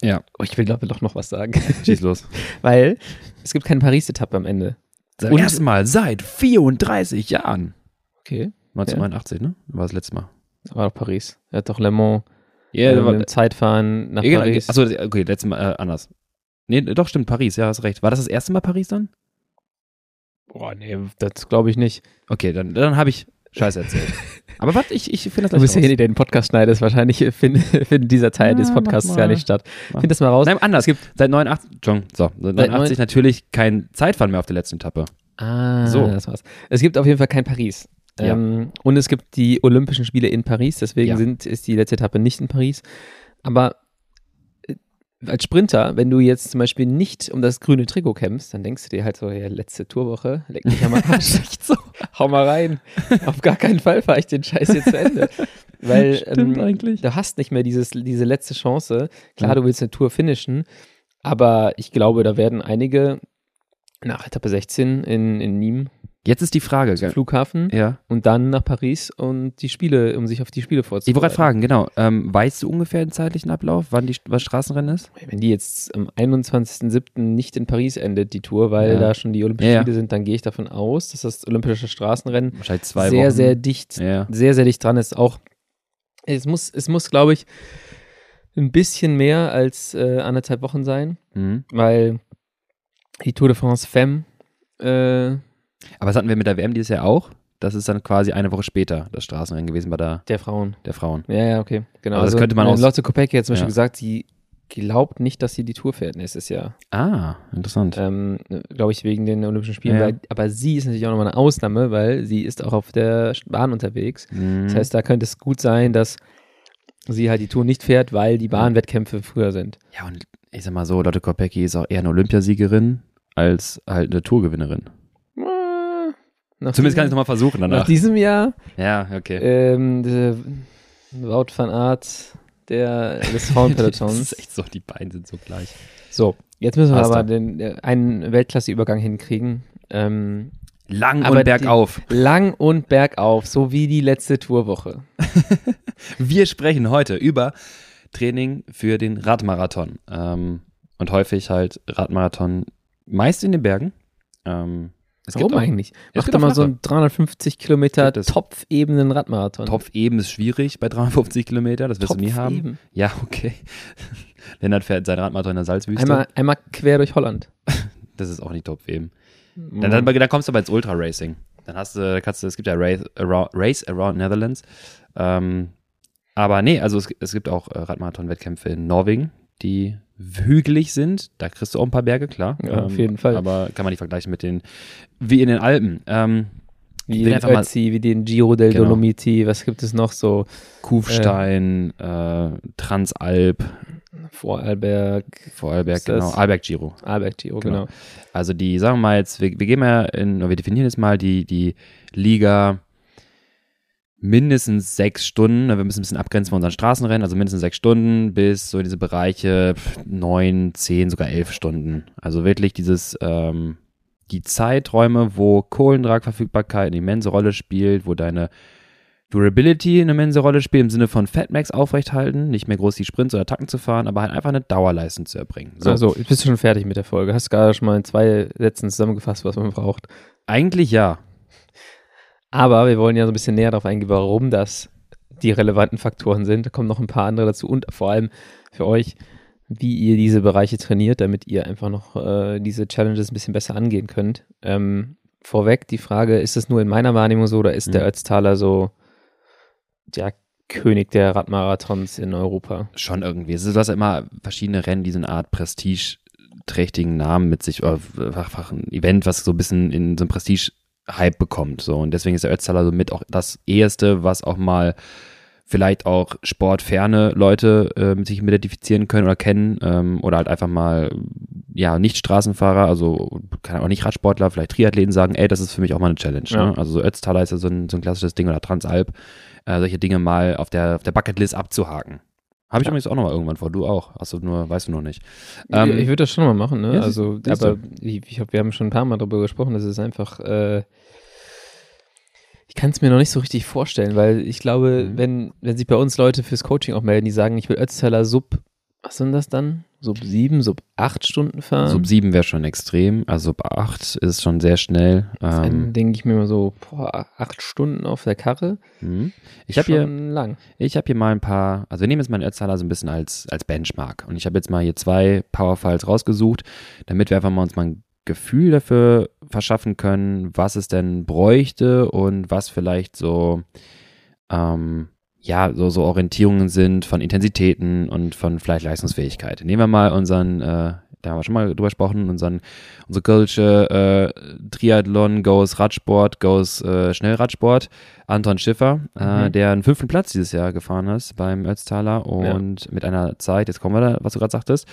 Ja. Oh, ich will, glaube ich, doch noch was sagen. Schieß los. Weil es gibt keine Paris-Etappe am Ende. Zum Und- ersten Mal seit 34 Jahren. Okay, 1989, ne? War das letzte Mal. das war doch Paris. Er hat doch Le Mans Ja, äh, mit dem Zeitfahren nach Ja, Paris. Achso, okay, letztes Mal äh, anders. Nee, doch, stimmt, Paris, ja, hast recht. War das das erste Mal Paris dann? Boah, nee, das glaube ich nicht. Okay, dann, dann habe ich Scheiße erzählt. Aber warte, ich, ich finde das Du bist ja hier, der den Podcast schneidest. Wahrscheinlich findet find dieser Teil Ja, des Podcasts gar nicht statt. Mach. Find das mal raus. Nein, anders. Es gibt seit 89, John, so, seit 89 neun- natürlich kein Zeitfahren mehr auf der letzten Etappe. Ah, So. das war's. Es gibt auf jeden Fall kein Paris. Ja. Ähm, und es gibt die Olympischen Spiele in Paris, deswegen Ja. sind, ist die letzte Etappe nicht in Paris. Aber äh, als Sprinter, wenn du jetzt zum Beispiel nicht um das grüne Trikot kämpfst, dann denkst du dir halt so, ja, letzte Tourwoche, leck mich am Arsch. Echt so, hau mal rein. Auf gar keinen Fall fahre ich den Scheiß jetzt zu Ende. Weil Stimmt ähm, eigentlich. du hast nicht mehr dieses, diese letzte Chance. Klar, Ja. du willst eine Tour finishen, aber ich glaube, da werden einige nach Etappe 16 in, in Nîmes Jetzt ist die Frage, zum? Flughafen ja. und dann nach Paris und die Spiele, um sich auf die Spiele Ich wollte vorzubereiten. gerade fragen, genau. Ähm, weißt du ungefähr den zeitlichen Ablauf, wann die was Straßenrennen ist? Wenn die jetzt am 21.07. nicht in Paris endet, die Tour, weil Ja. da schon die Olympischen Ja. Spiele sind, dann gehe ich davon aus, dass das Olympische Straßenrennen sehr, Wochen. sehr dicht, sehr, sehr dicht dran ist. Auch es muss, es muss, glaube ich, ein bisschen mehr als äh, anderthalb Wochen sein, Mhm. weil die Tour de France Femme äh, Aber das hatten wir mit der WM dieses Jahr auch. Das ist dann quasi eine Woche später das Straßenrennen gewesen bei der, der Frauen. der Frauen. Ja, ja, okay. Genau. Aber das könnte man äh, aus- Lotte Kopecky hat zum Beispiel Ja. gesagt, sie glaubt nicht, dass sie die Tour fährt nächstes Jahr. Ah, interessant. Ähm, Glaube ich, wegen den Olympischen Spielen. Ja. Weil, aber sie ist natürlich auch nochmal eine Ausnahme, weil sie ist auch auf der Bahn unterwegs. Mhm. Das heißt, da könnte es gut sein, dass sie halt die Tour nicht fährt, weil die Bahnwettkämpfe früher sind. ja, und ich sag mal so, Lotte Kopecky ist auch eher eine Olympiasiegerin als halt eine Tourgewinnerin. Nach Zumindest kann ich diesem, nochmal versuchen Nach danach. diesem Jahr, Ja, okay. ähm, Wout van Aert der, des das Frauenpelotons. ist echt so, die beiden sind so gleich. So, jetzt müssen wir Passt aber den, äh, einen Weltklasse-Übergang hinkriegen. Ähm, Lang Aber und bergauf. lang und bergauf, so wie die letzte Tourwoche. Wir sprechen heute über Training für den Radmarathon. Ähm, und häufig halt Radmarathon meist in den Bergen. Ähm, es Warum gibt auch, eigentlich? Mach doch mal so einen 350 Kilometer. Topfebenen Radmarathon. Topf eben ist schwierig bei 350 Kilometer, das wirst du nie haben. Topfeben. Ja, okay. Lennart fährt sein Radmarathon in der Salzwüste. Einmal, einmal quer durch Holland. Das ist auch nicht Topf eben. Mhm. Dann, dann, dann kommst du aber ins Ultra Racing. Dann hast du, kannst du, es gibt ja Race Around, Race Around Netherlands. Ähm, aber nee, also es, es gibt auch äh, Radmarathon-Wettkämpfe in Norwegen, die hügelig sind. Da kriegst du auch ein paar Berge, klar. Ähm, Ja, auf jeden Fall. Aber kann man nicht vergleichen mit den, wie in den Alpen. Ähm, Wie den Ötzi, wie den Giro del genau. Dolomiti, was gibt es noch so? Kufstein, äh, äh, Transalp. Vorarlberg. Vorarlberg, genau. Alberg Giro. Alberg Giro, genau. genau. Also die, sagen wir mal jetzt, wir, wir gehen mal in, wir definieren jetzt mal die, die Liga mindestens sechs Stunden, wir müssen ein bisschen abgrenzen von unseren Straßenrennen, also mindestens sechs Stunden bis so in diese Bereiche neun, zehn, sogar elf Stunden. Also wirklich dieses, ähm, die Zeiträume, wo Kohlentragverfügbarkeit eine immense Rolle spielt, wo deine Durability eine immense Rolle spielt, im Sinne von Fatmax aufrechthalten, nicht mehr groß die Sprints oder Attacken zu fahren, aber halt einfach eine Dauerleistung zu erbringen. So. Also, bist du schon fertig mit der Folge? Hast du gerade schon mal in zwei Sätzen zusammengefasst, was man braucht? Eigentlich ja. Aber wir wollen ja so ein bisschen näher darauf eingehen, warum das die relevanten Faktoren sind. Da kommen noch ein paar andere dazu und vor allem für euch, wie ihr diese Bereiche trainiert, damit ihr einfach noch äh, diese Challenges ein bisschen besser angehen könnt. Ähm, vorweg die Frage, ist es nur in meiner Wahrnehmung so oder ist mhm. der Ötztaler so der König der Radmarathons in Europa? Schon irgendwie. Es ist das immer verschiedene Rennen, die so eine Art Prestige trächtigen Namen mit sich, oder einfach ein Event, was so ein bisschen in so ein Prestige Hype bekommt. So. Und deswegen ist der Ötztaler so mit auch das Eheste, was auch mal vielleicht auch sportferne Leute äh, mit sich identifizieren können oder kennen ähm, oder halt einfach mal ja nicht Straßenfahrer, also kann auch nicht Radsportler, vielleicht Triathleten sagen, ey, das ist für mich auch mal eine Challenge. Ja. Ne? Also so Ötztaler ist ja so ein, so ein klassisches Ding oder Transalp, äh, solche Dinge mal auf der auf der Bucketlist abzuhaken. Habe ich ja. übrigens auch noch mal irgendwann vor. Du auch. Du nur, weißt du noch nicht. Ähm, ich, ich würde das schon mal machen, ne? Ja, also, aber ich, ich hab, wir haben schon ein paar Mal darüber gesprochen, das ist einfach, äh, ich kann es mir noch nicht so richtig vorstellen, weil ich glaube, mhm. wenn, wenn sich bei uns Leute fürs Coaching auch melden, die sagen, ich will Ötztaler Sub, was sind das dann? Sub 7, Sub 8 Stunden fahren? Sub 7 wäre schon extrem, also Sub 8 ist schon sehr schnell. Dann ähm, denke ich mir mal so, boah, 8 Stunden auf der Karre. Mhm. Ich habe hier, lang. Ich habe hier mal ein paar, also wir nehmen jetzt mal den Ötztaler so ein bisschen als, als Benchmark und ich habe jetzt mal hier zwei Powerfiles rausgesucht, damit wir einfach mal uns mal ein Gefühl dafür verschaffen können, was es denn bräuchte und was vielleicht so, ähm, ja, so, so Orientierungen sind von Intensitäten und von vielleicht Leistungsfähigkeit. Nehmen wir mal unseren, äh, da haben wir schon mal drüber gesprochen, unseren, unsere kölsche äh, Triathlon Goes Radsport, Goes äh, Schnellradsport, Anton Schiffer, äh, mhm. der einen fünften Platz dieses Jahr gefahren ist beim Ötztaler und ja. mit einer Zeit, jetzt kommen wir da, was du gerade sagtest,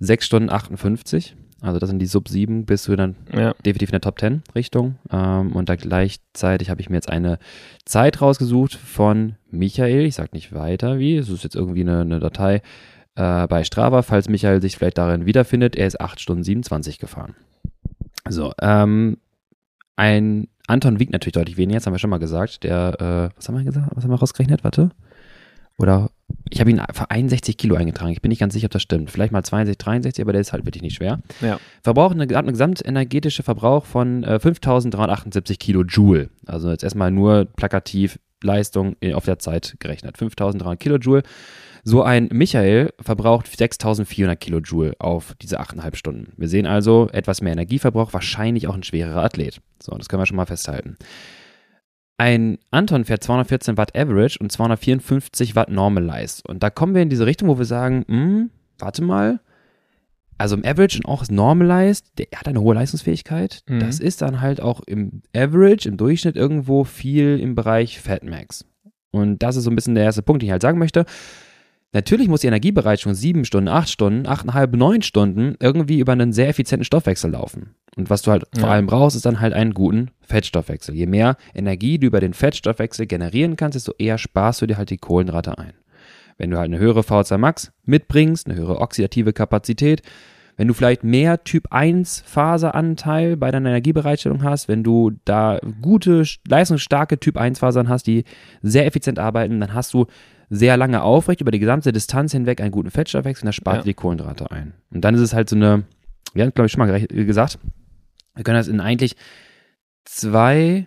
6 Stunden 58. Also das sind die Sub 7, bist du dann ja. definitiv in der Top 10 Richtung. Ähm, und da gleichzeitig habe ich mir jetzt eine Zeit rausgesucht von Michael. Ich sage nicht weiter wie, es ist jetzt irgendwie eine, eine Datei äh, bei Strava, falls Michael sich vielleicht darin wiederfindet. Er ist 8 Stunden 27 gefahren. So, ähm, ein Anton wiegt natürlich deutlich weniger, das haben wir schon mal gesagt. Der, äh, was haben wir gesagt? Was haben wir rausgerechnet? Warte. Oder ich habe ihn für 61 Kilo eingetragen. Ich bin nicht ganz sicher, ob das stimmt. Vielleicht mal 62, 63, aber der ist halt wirklich nicht schwer. Ja. Verbraucht eine, hat einen gesamtenergetische Verbrauch von äh, 5378 Kilojoule. Also jetzt erstmal nur plakativ Leistung auf der Zeit gerechnet. 5300 Kilojoule. So ein Michael verbraucht 6400 Kilojoule auf diese 8,5 Stunden. Wir sehen also etwas mehr Energieverbrauch, wahrscheinlich auch ein schwererer Athlet. So, das können wir schon mal festhalten. Ein Anton fährt 214 Watt Average und 254 Watt Normalized. Und da kommen wir in diese Richtung, wo wir sagen, hm, warte mal, also im Average und auch Normalized, der hat eine hohe Leistungsfähigkeit. Mhm. Das ist dann halt auch im Average, im Durchschnitt irgendwo viel im Bereich Fatmax. Und das ist so ein bisschen der erste Punkt, den ich halt sagen möchte. Natürlich muss die Energiebereitstellung sieben Stunden, acht Stunden, achteinhalb, neun Stunden irgendwie über einen sehr effizienten Stoffwechsel laufen. Und was du halt ja. vor allem brauchst, ist dann halt einen guten Fettstoffwechsel. Je mehr Energie du über den Fettstoffwechsel generieren kannst, desto eher sparst du dir halt die Kohlenrate ein. Wenn du halt eine höhere VHC Max mitbringst, eine höhere oxidative Kapazität, wenn du vielleicht mehr Typ 1 Faseranteil bei deiner Energiebereitstellung hast, wenn du da gute, leistungsstarke Typ 1 Fasern hast, die sehr effizient arbeiten, dann hast du sehr lange aufrecht über die gesamte Distanz hinweg einen guten Fettstoffwechsel und das spart ja. die Kohlenhydrate ein. Und dann ist es halt so eine, wir haben glaube ich schon mal gesagt, wir können das in eigentlich zwei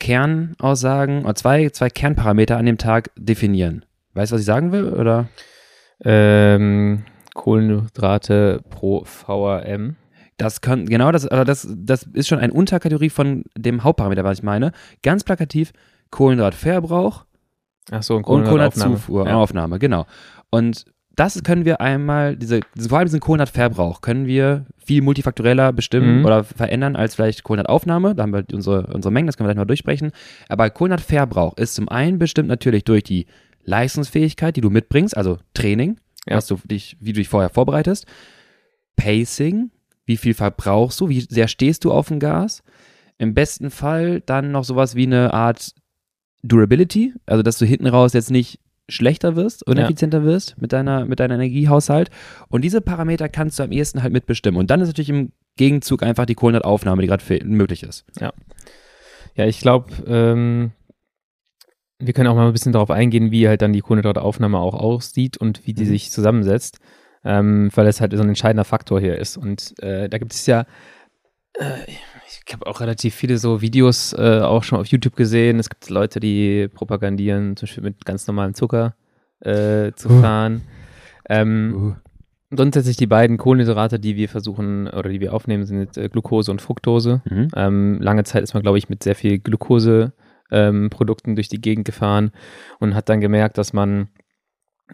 Kernaussagen oder zwei, zwei Kernparameter an dem Tag definieren. Weißt du, was ich sagen will? Oder? Ähm, Kohlenhydrate pro VRM. Das kann, genau, das, das, das ist schon eine Unterkategorie von dem Hauptparameter, was ich meine. Ganz plakativ, Kohlenhydratverbrauch Ach so, und Kohlenhydratzufuhr, ja. Aufnahme, genau. Und das können wir einmal, diese, vor allem diesen Kohlenhydratverbrauch, können wir viel multifaktoreller bestimmen Mhm. oder verändern als vielleicht Kohlenhydrataufnahme. Da haben wir unsere, unsere Mengen, das können wir gleich mal durchsprechen. Aber Kohlenhydratverbrauch ist zum einen bestimmt natürlich durch die Leistungsfähigkeit, die du mitbringst, also Training, Ja. was du dich, wie du dich vorher vorbereitest. Pacing, wie viel verbrauchst du, wie sehr stehst du auf dem Gas. Im besten Fall dann noch sowas wie eine Art Durability, also dass du hinten raus jetzt nicht schlechter wirst, uneffizienter wirst mit deiner, mit deiner Energiehaushalt. Und diese Parameter kannst du am ehesten halt mitbestimmen. Und dann ist natürlich im Gegenzug einfach die Kohlenhydrataufnahme, die gerade möglich ist. Ja, ich glaube, ähm, wir können auch mal ein bisschen darauf eingehen, wie halt dann die Kohlenhydrataufnahme auch aussieht und wie die Mhm. sich zusammensetzt, ähm, weil es halt so ein entscheidender Faktor hier ist. Und äh, da gibt es ja, äh, ich habe auch relativ viele so Videos äh, auch schon auf YouTube gesehen. Es gibt Leute, die propagandieren, zum Beispiel mit ganz normalem Zucker äh, zu Uh. fahren. Ähm, Grundsätzlich die beiden Kohlenhydrate, die wir versuchen oder die wir aufnehmen, sind äh, Glucose und Fructose. Mhm. Ähm, lange Zeit ist man, glaube ich, mit sehr viel Glucose-Produkten durch die Gegend gefahren und hat dann gemerkt, dass man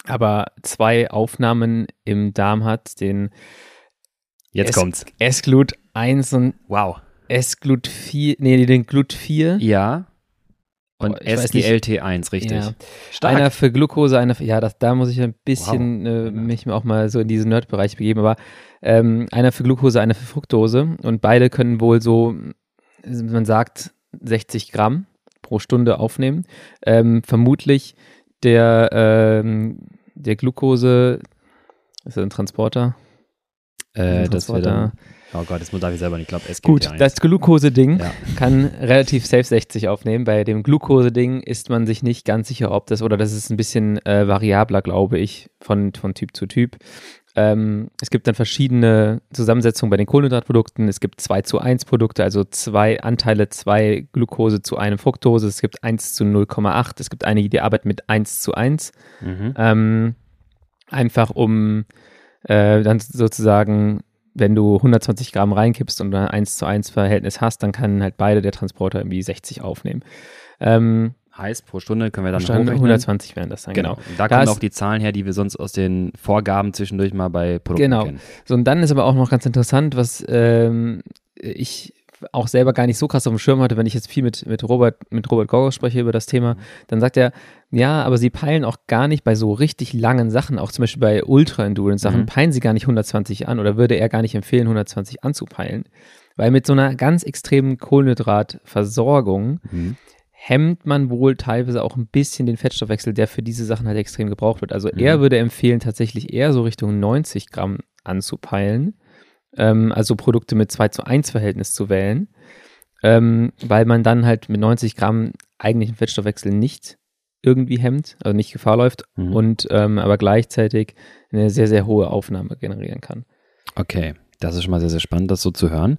aber zwei Aufnahmen im Darm hat, den Jetzt Es- kommt's. S-Glut 1 und Wow. S-Glut 4, nee, den Glut 4. Ja. Und nicht. SGLT1, richtig. Ja. Stark. Einer für Glucose, einer für, ja, das, da muss ich ein bisschen äh, mich auch mal so in diesen Nerd-Bereich begeben, aber ähm, einer für Glucose, einer für Fructose und beide können wohl so, man sagt 60 Gramm pro Stunde aufnehmen. Ähm, vermutlich der, ähm, der Glucose, ist das ein Transporter? äh, dann. Transporter. Oh Gott, das darf ich selber nicht. Ich glaube, SGLT1. Gut, das Glucose-Ding Ja. kann relativ safe 60 aufnehmen. Bei dem Glucose-Ding ist man sich nicht ganz sicher, ob das, oder das ist ein bisschen äh, variabler, glaube ich, von, von Typ zu Typ. Ähm, es gibt dann verschiedene Zusammensetzungen bei den Kohlenhydratprodukten. Es gibt 2 zu 1 Produkte, also zwei Anteile, zwei Glucose zu einem Fructose. Es gibt 1 zu 0,8. Es gibt einige, die arbeiten mit 1 zu 1. Mhm. Ähm, einfach um äh, dann sozusagen, wenn du 120 Gramm reinkippst und ein 1 zu 1 Verhältnis hast, dann kann halt beide der Transporter irgendwie 60 aufnehmen. Ähm, Heißt, pro Stunde können wir dann hochrechnen. 120 wären das dann, Genau. genau. Da Da kommen auch die Zahlen her, die wir sonst aus den Vorgaben zwischendurch mal bei Produkten Genau. kennen. So, und dann ist aber auch noch ganz interessant, was ähm, ich auch selber gar nicht so krass auf dem Schirm hatte, wenn ich jetzt viel mit, mit Robert, mit Robert Gorgos spreche über das Thema, dann sagt er, ja, aber sie peilen auch gar nicht bei so richtig langen Sachen, auch zum Beispiel bei Ultra-Endurance-Sachen, Mhm. peilen sie gar nicht 120 an oder würde er gar nicht empfehlen, 120 anzupeilen. Weil mit so einer ganz extremen Kohlenhydratversorgung Mhm. Hemmt man wohl teilweise auch ein bisschen den Fettstoffwechsel, der für diese Sachen halt extrem gebraucht wird. Also Mhm. er würde empfehlen, tatsächlich eher so Richtung 90 Gramm anzupeilen, ähm, also Produkte mit 2 zu 1 Verhältnis zu wählen, ähm, weil man dann halt mit 90 Gramm eigentlichen Fettstoffwechsel nicht irgendwie hemmt, also nicht Gefahr läuft Mhm. und ähm, aber gleichzeitig eine sehr, sehr hohe Aufnahme generieren kann. Okay, das ist schon mal sehr, sehr spannend, das so zu hören.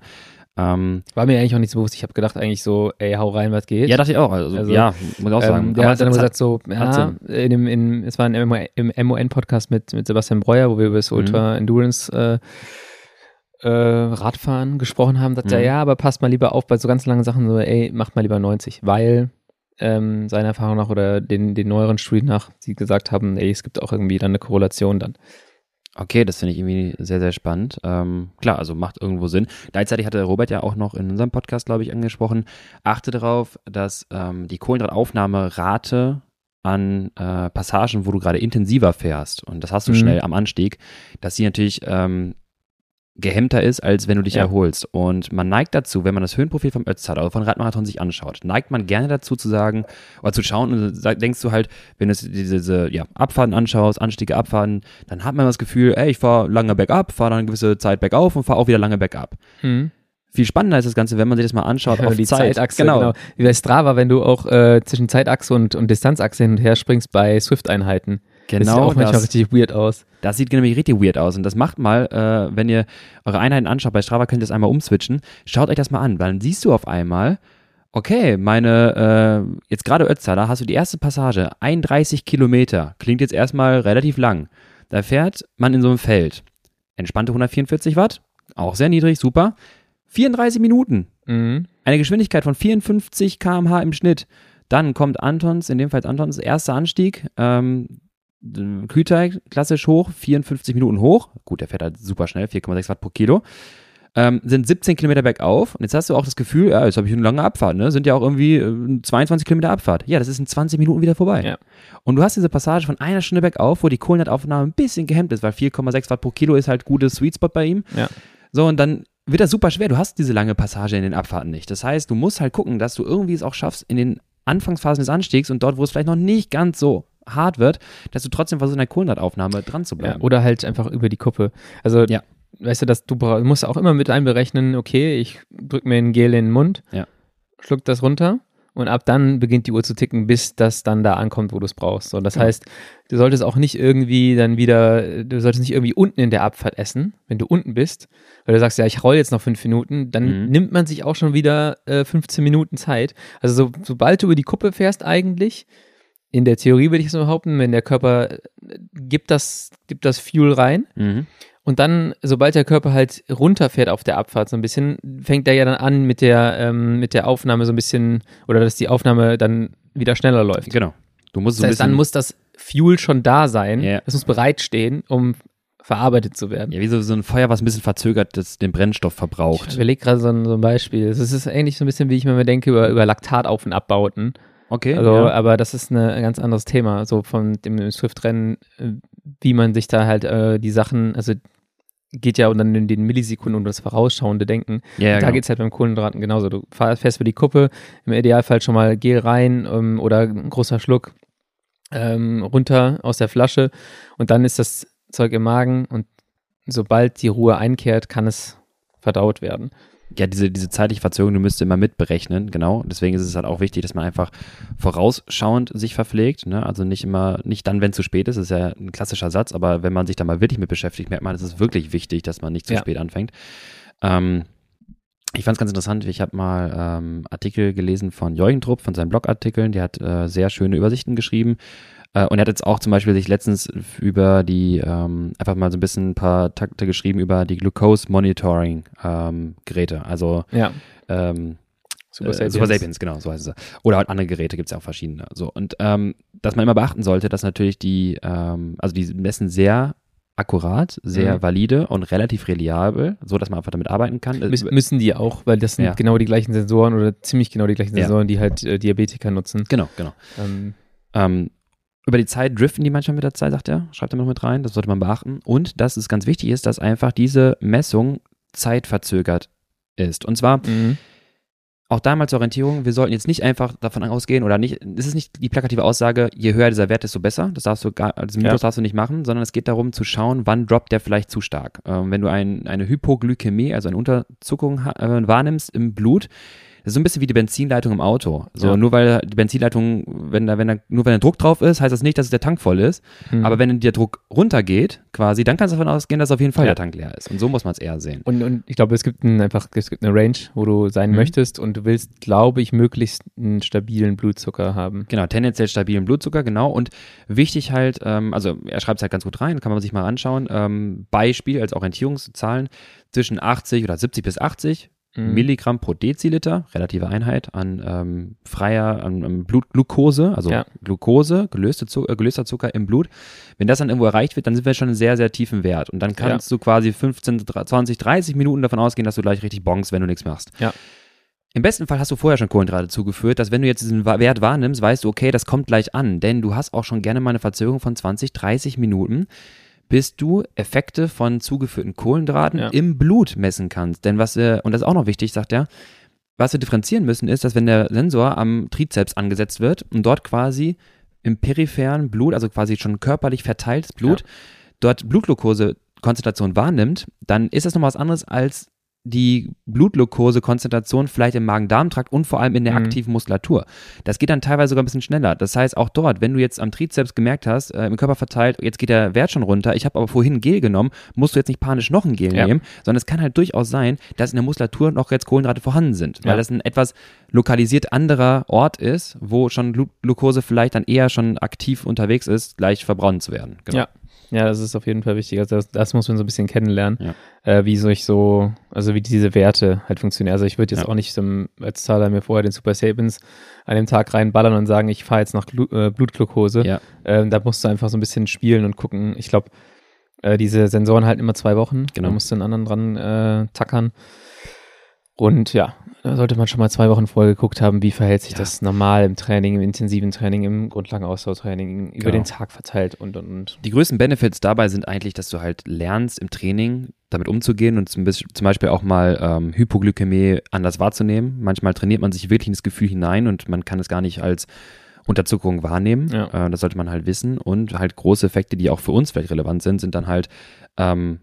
Ähm, War mir eigentlich auch nicht so bewusst. Ich habe gedacht eigentlich so, ey, hau rein, was geht. ja, dachte ich auch. Also, Also, ja, muss ich auch sagen. Ähm, der Aber hat dann es immer hat- gesagt so, ja, in dem, in, es war ein im MON-Podcast mit, mit Sebastian Breuer, wo wir über das Mhm. Ultra Endurance äh, äh, Radfahren gesprochen haben, sagt er, Mhm. ja, aber passt mal lieber auf bei so ganz langen Sachen, so, ey, macht mal lieber 90, weil ähm, seiner Erfahrung nach oder den, den neueren Studien nach, sie gesagt haben, ey, es gibt auch irgendwie dann eine Korrelation dann. Okay, das finde ich irgendwie sehr, sehr spannend. Ähm, klar, also macht irgendwo Sinn. Gleichzeitig hatte Robert ja auch noch in unserem Podcast, glaube ich, angesprochen, achte darauf, dass ähm, die Kohlenhydrataufnahmerate an äh, Passagen, wo du gerade intensiver fährst, und das hast du Mhm. schnell am Anstieg, dass die natürlich ähm, gehemmter ist, als wenn du dich Ja. erholst. Und man neigt dazu, wenn man das Höhenprofil vom Ötztaler oder von Radmarathon sich anschaut, neigt man gerne dazu zu sagen, oder zu schauen und denkst du halt, wenn du diese, diese ja, Abfahrten anschaust, Anstiege, Abfahrten, dann hat man das Gefühl, ey, ich fahre lange bergab, fahre dann eine gewisse Zeit bergauf und fahre auch wieder lange bergab. Mhm. Viel spannender ist das Ganze, wenn man sich das mal anschaut Ja, auf die Zeit. Zeitachse, genau. Wie bei Strava, wenn du auch äh, zwischen Zeitachse und, und Distanzachse hin und her springst bei Swift-Einheiten. Das sieht Genau auch manchmal das. richtig weird aus. Das sieht nämlich richtig weird aus. Und das macht mal, äh, wenn ihr eure Einheiten anschaut, bei Strava könnt ihr das einmal umswitchen. Schaut euch das mal an, weil dann siehst du auf einmal, okay, meine, äh, jetzt gerade Ötztaler, hast du die erste Passage, 31 Kilometer. Klingt jetzt erstmal relativ lang. Da fährt man in so einem Feld. Entspannte 144 Watt, auch sehr niedrig, super. 34 Minuten. Mhm. Eine Geschwindigkeit von 54 km/h im Schnitt. Dann kommt Antons, in dem Fall Antons erster Anstieg. Ähm, Kühlteig klassisch hoch, 54 Minuten hoch. Gut, der fährt halt super schnell, 4,6 Watt pro Kilo. Ähm, sind 17 Kilometer bergauf und jetzt hast du auch das Gefühl, ja, jetzt habe ich eine lange Abfahrt, ne? Sind ja auch irgendwie äh, 22 Kilometer Abfahrt. Ja, das ist in 20 Minuten wieder vorbei. Ja. Und du hast diese Passage von einer Stunde bergauf, wo die Kohlenhydrataufnahme ein bisschen gehemmt ist, weil 4,6 Watt pro Kilo ist halt gutes Sweet Spot bei ihm. Ja. So, und dann wird das super schwer. Du hast diese lange Passage in den Abfahrten nicht. Das heißt, du musst halt gucken, dass du irgendwie es auch schaffst, in den Anfangsphasen des Anstiegs und dort, wo es vielleicht noch nicht ganz so hart wird, dass du trotzdem versuchst, in der Kohlenhydrataufnahme dran zu Ja, bleiben. oder halt einfach über die Kuppe. Also, Ja. weißt du, dass du musst auch immer mit einberechnen, okay, ich drück mir ein Gel in den Mund, Ja. schluck das runter und ab dann beginnt die Uhr zu ticken, bis das dann da ankommt, wo du es brauchst. So, das Genau. heißt, du solltest auch nicht irgendwie dann wieder, du solltest nicht irgendwie unten in der Abfahrt essen, wenn du unten bist, weil du sagst, ja, ich roll jetzt noch fünf Minuten, dann Mhm. nimmt man sich auch schon wieder äh, 15 Minuten Zeit. Also so, sobald du über die Kuppe fährst eigentlich, in der Theorie würde ich so behaupten, wenn der Körper äh, gibt das, gibt das Fuel rein, Mhm. und dann, sobald der Körper halt runterfährt auf der Abfahrt so ein bisschen, fängt er ja dann an mit der, ähm, mit der Aufnahme so ein bisschen, oder dass die Aufnahme dann wieder schneller läuft. Genau. Du musst so Das heißt, dann muss das Fuel schon da sein, es muss bereitstehen, um verarbeitet zu werden. ja, wie so, so ein Feuer, was ein bisschen verzögert das, den Brennstoff Ich verbraucht. überlege gerade so, ein- so ein Beispiel. Es ist ähnlich so ein bisschen, wie ich mir denke, über, über Laktatauf- und Abbauten. Okay. Also, ja. aber das ist ein ganz anderes Thema, so von dem Swift-Rennen, äh, wie man sich da halt äh, die Sachen, also geht ja dann in den Millisekunden um das vorausschauende Denken. ja, ja, da genau. geht es halt beim Kohlenhydraten genauso. Du fährst für die Kuppe, im Idealfall schon mal Gel rein ähm, oder ein großer Schluck ähm, runter aus der Flasche und dann ist das Zeug im Magen und sobald die Ruhe einkehrt, kann es verdaut werden. Ja, diese, diese zeitliche Verzögerung, du müsst immer mitberechnen, genau. Deswegen ist es halt auch wichtig, dass man einfach vorausschauend sich verpflegt. Ne? Also nicht immer, nicht dann, wenn es zu spät ist, das ist ja ein klassischer Satz, aber wenn man sich da mal wirklich mit beschäftigt, merkt man, es ist wirklich wichtig, dass man nicht zu Ja. spät anfängt. Ähm, ich fand es ganz interessant, ich habe mal ähm, Artikel gelesen von Jürgen Trupp, von seinen Blogartikeln, der hat äh, sehr schöne Übersichten geschrieben. Äh, und er hat jetzt auch zum Beispiel sich letztens über die, ähm, einfach mal so ein bisschen ein paar Takte geschrieben über die Glucose Monitoring ähm, Geräte. Also Ja, ähm, Super äh, Sapiens. Super Sapiens, genau, so heißt es. Oder halt andere Geräte gibt es ja auch verschiedene. So, und ähm, dass man immer beachten sollte, dass natürlich die, ähm, also die messen sehr akkurat, sehr Mhm. valide und relativ reliabel, so dass man einfach damit arbeiten kann. Äh, Müssen, die auch, weil das sind Ja. genau die gleichen Sensoren oder ziemlich genau die gleichen Ja. Sensoren, die halt äh, Diabetiker nutzen. Genau, genau. Ähm, Ähm, über die Zeit driften die manchmal mit der Zeit, sagt er. Schreibt er noch mit rein, das sollte man beachten. Und dass es ganz wichtig ist, dass einfach diese Messung zeitverzögert ist. Und zwar mhm. auch damals zur Orientierung, wir sollten jetzt nicht einfach davon ausgehen oder nicht, es ist nicht die plakative Aussage, je höher dieser Wert, desto besser. Das darfst du gar, also Mythos Ja. darfst du nicht machen, sondern es geht darum zu schauen, wann droppt der vielleicht zu stark. Ähm, wenn du ein, eine Hypoglykämie, also eine Unterzuckung äh, wahrnimmst im Blut, das ist so ein bisschen wie die Benzinleitung im Auto. So, Ja. nur weil die Benzinleitung, wenn da, wenn da, nur wenn der Druck drauf ist, heißt das nicht, dass der Tank voll ist. Mhm. Aber wenn der Druck runtergeht, quasi, dann kannst du davon ausgehen, dass auf jeden Fall Ja. der Tank leer ist. Und so muss man es eher sehen. Und, und ich glaube, es gibt ein, einfach es gibt eine Range, wo du sein Mhm. möchtest und du willst, glaube ich, möglichst einen stabilen Blutzucker haben. Genau, tendenziell stabilen Blutzucker, genau. Und wichtig halt, ähm, also er schreibt es halt ganz gut rein, kann man sich mal anschauen. Ähm, Beispiel als Orientierungszahlen zwischen 80 oder 70 bis 80 Mhm. Milligramm pro Deziliter, relative Einheit, an ähm, freier, an, an Blutglucose, also Ja. Glucose, gelöste Zucker, äh, gelöster Zucker im Blut. Wenn das dann irgendwo erreicht wird, dann sind wir schon einen sehr, sehr tiefen Wert. Und dann kannst du quasi 15, 20, 30 Minuten davon ausgehen, dass du gleich richtig bonkst, wenn du nichts machst. Ja. Im besten Fall hast du vorher schon Kohlenhydrate zugeführt, dass wenn du jetzt diesen Wert wahrnimmst, weißt du, okay, das kommt gleich an, denn du hast auch schon gerne mal eine Verzögerung von 20, 30 Minuten, bis du Effekte von zugeführten Kohlenhydraten Ja. im Blut messen kannst. Denn was, äh, und das ist auch noch wichtig, sagt er, was wir differenzieren müssen, ist, dass wenn der Sensor am Trizeps angesetzt wird und dort quasi im peripheren Blut, also quasi schon körperlich verteiltes Blut, dort Blutglucose-Konzentration wahrnimmt, dann ist das nochmal was anderes als die Blutglucose-Konzentration vielleicht im Magen-Darm-Trakt und vor allem in der Mhm. aktiven Muskulatur. Das geht dann teilweise sogar ein bisschen schneller. Das heißt, auch dort, wenn du jetzt am Trizeps gemerkt hast, äh, im Körper verteilt, jetzt geht der Wert schon runter, ich habe aber vorhin Gel genommen, musst du jetzt nicht panisch noch ein Gel Ja. nehmen, sondern es kann halt durchaus sein, dass in der Muskulatur noch jetzt Kohlenhydrate vorhanden sind, weil Ja. das ein etwas lokalisiert anderer Ort ist, wo schon Glu Glucose vielleicht dann eher schon aktiv unterwegs ist, gleich verbrannt zu werden. Genau. Ja. Ja, das ist auf jeden Fall wichtig. Also das, das muss man so ein bisschen kennenlernen, Ja. äh, wie solch so, also wie diese Werte halt funktionieren. Also ich würde jetzt Ja. auch nicht zum, als Zahler mir vorher den Super Sapiens an dem Tag reinballern und sagen, ich fahre jetzt nach Glu äh, Blutglucose. Ja. Ähm, da musst du einfach so ein bisschen spielen und gucken. Ich glaube, äh, diese Sensoren halten immer zwei Wochen. Genau. Da musst du einen anderen dran äh, tackern. Und ja, da sollte man schon mal zwei Wochen vorher geguckt haben, wie verhält sich Ja. das normal im Training, im intensiven Training, im Grundlagenausdauertraining, über Genau. den Tag verteilt und und und. Die größten Benefits dabei sind eigentlich, dass du halt lernst im Training damit umzugehen und zum, Beispiel auch mal ähm, Hypoglykämie anders wahrzunehmen. Manchmal trainiert man sich wirklich in das Gefühl hinein und man kann es gar nicht als Unterzuckerung wahrnehmen. Ja. Äh, das sollte man halt wissen. Und halt große Effekte, die auch für uns vielleicht relevant sind, sind dann halt ähm,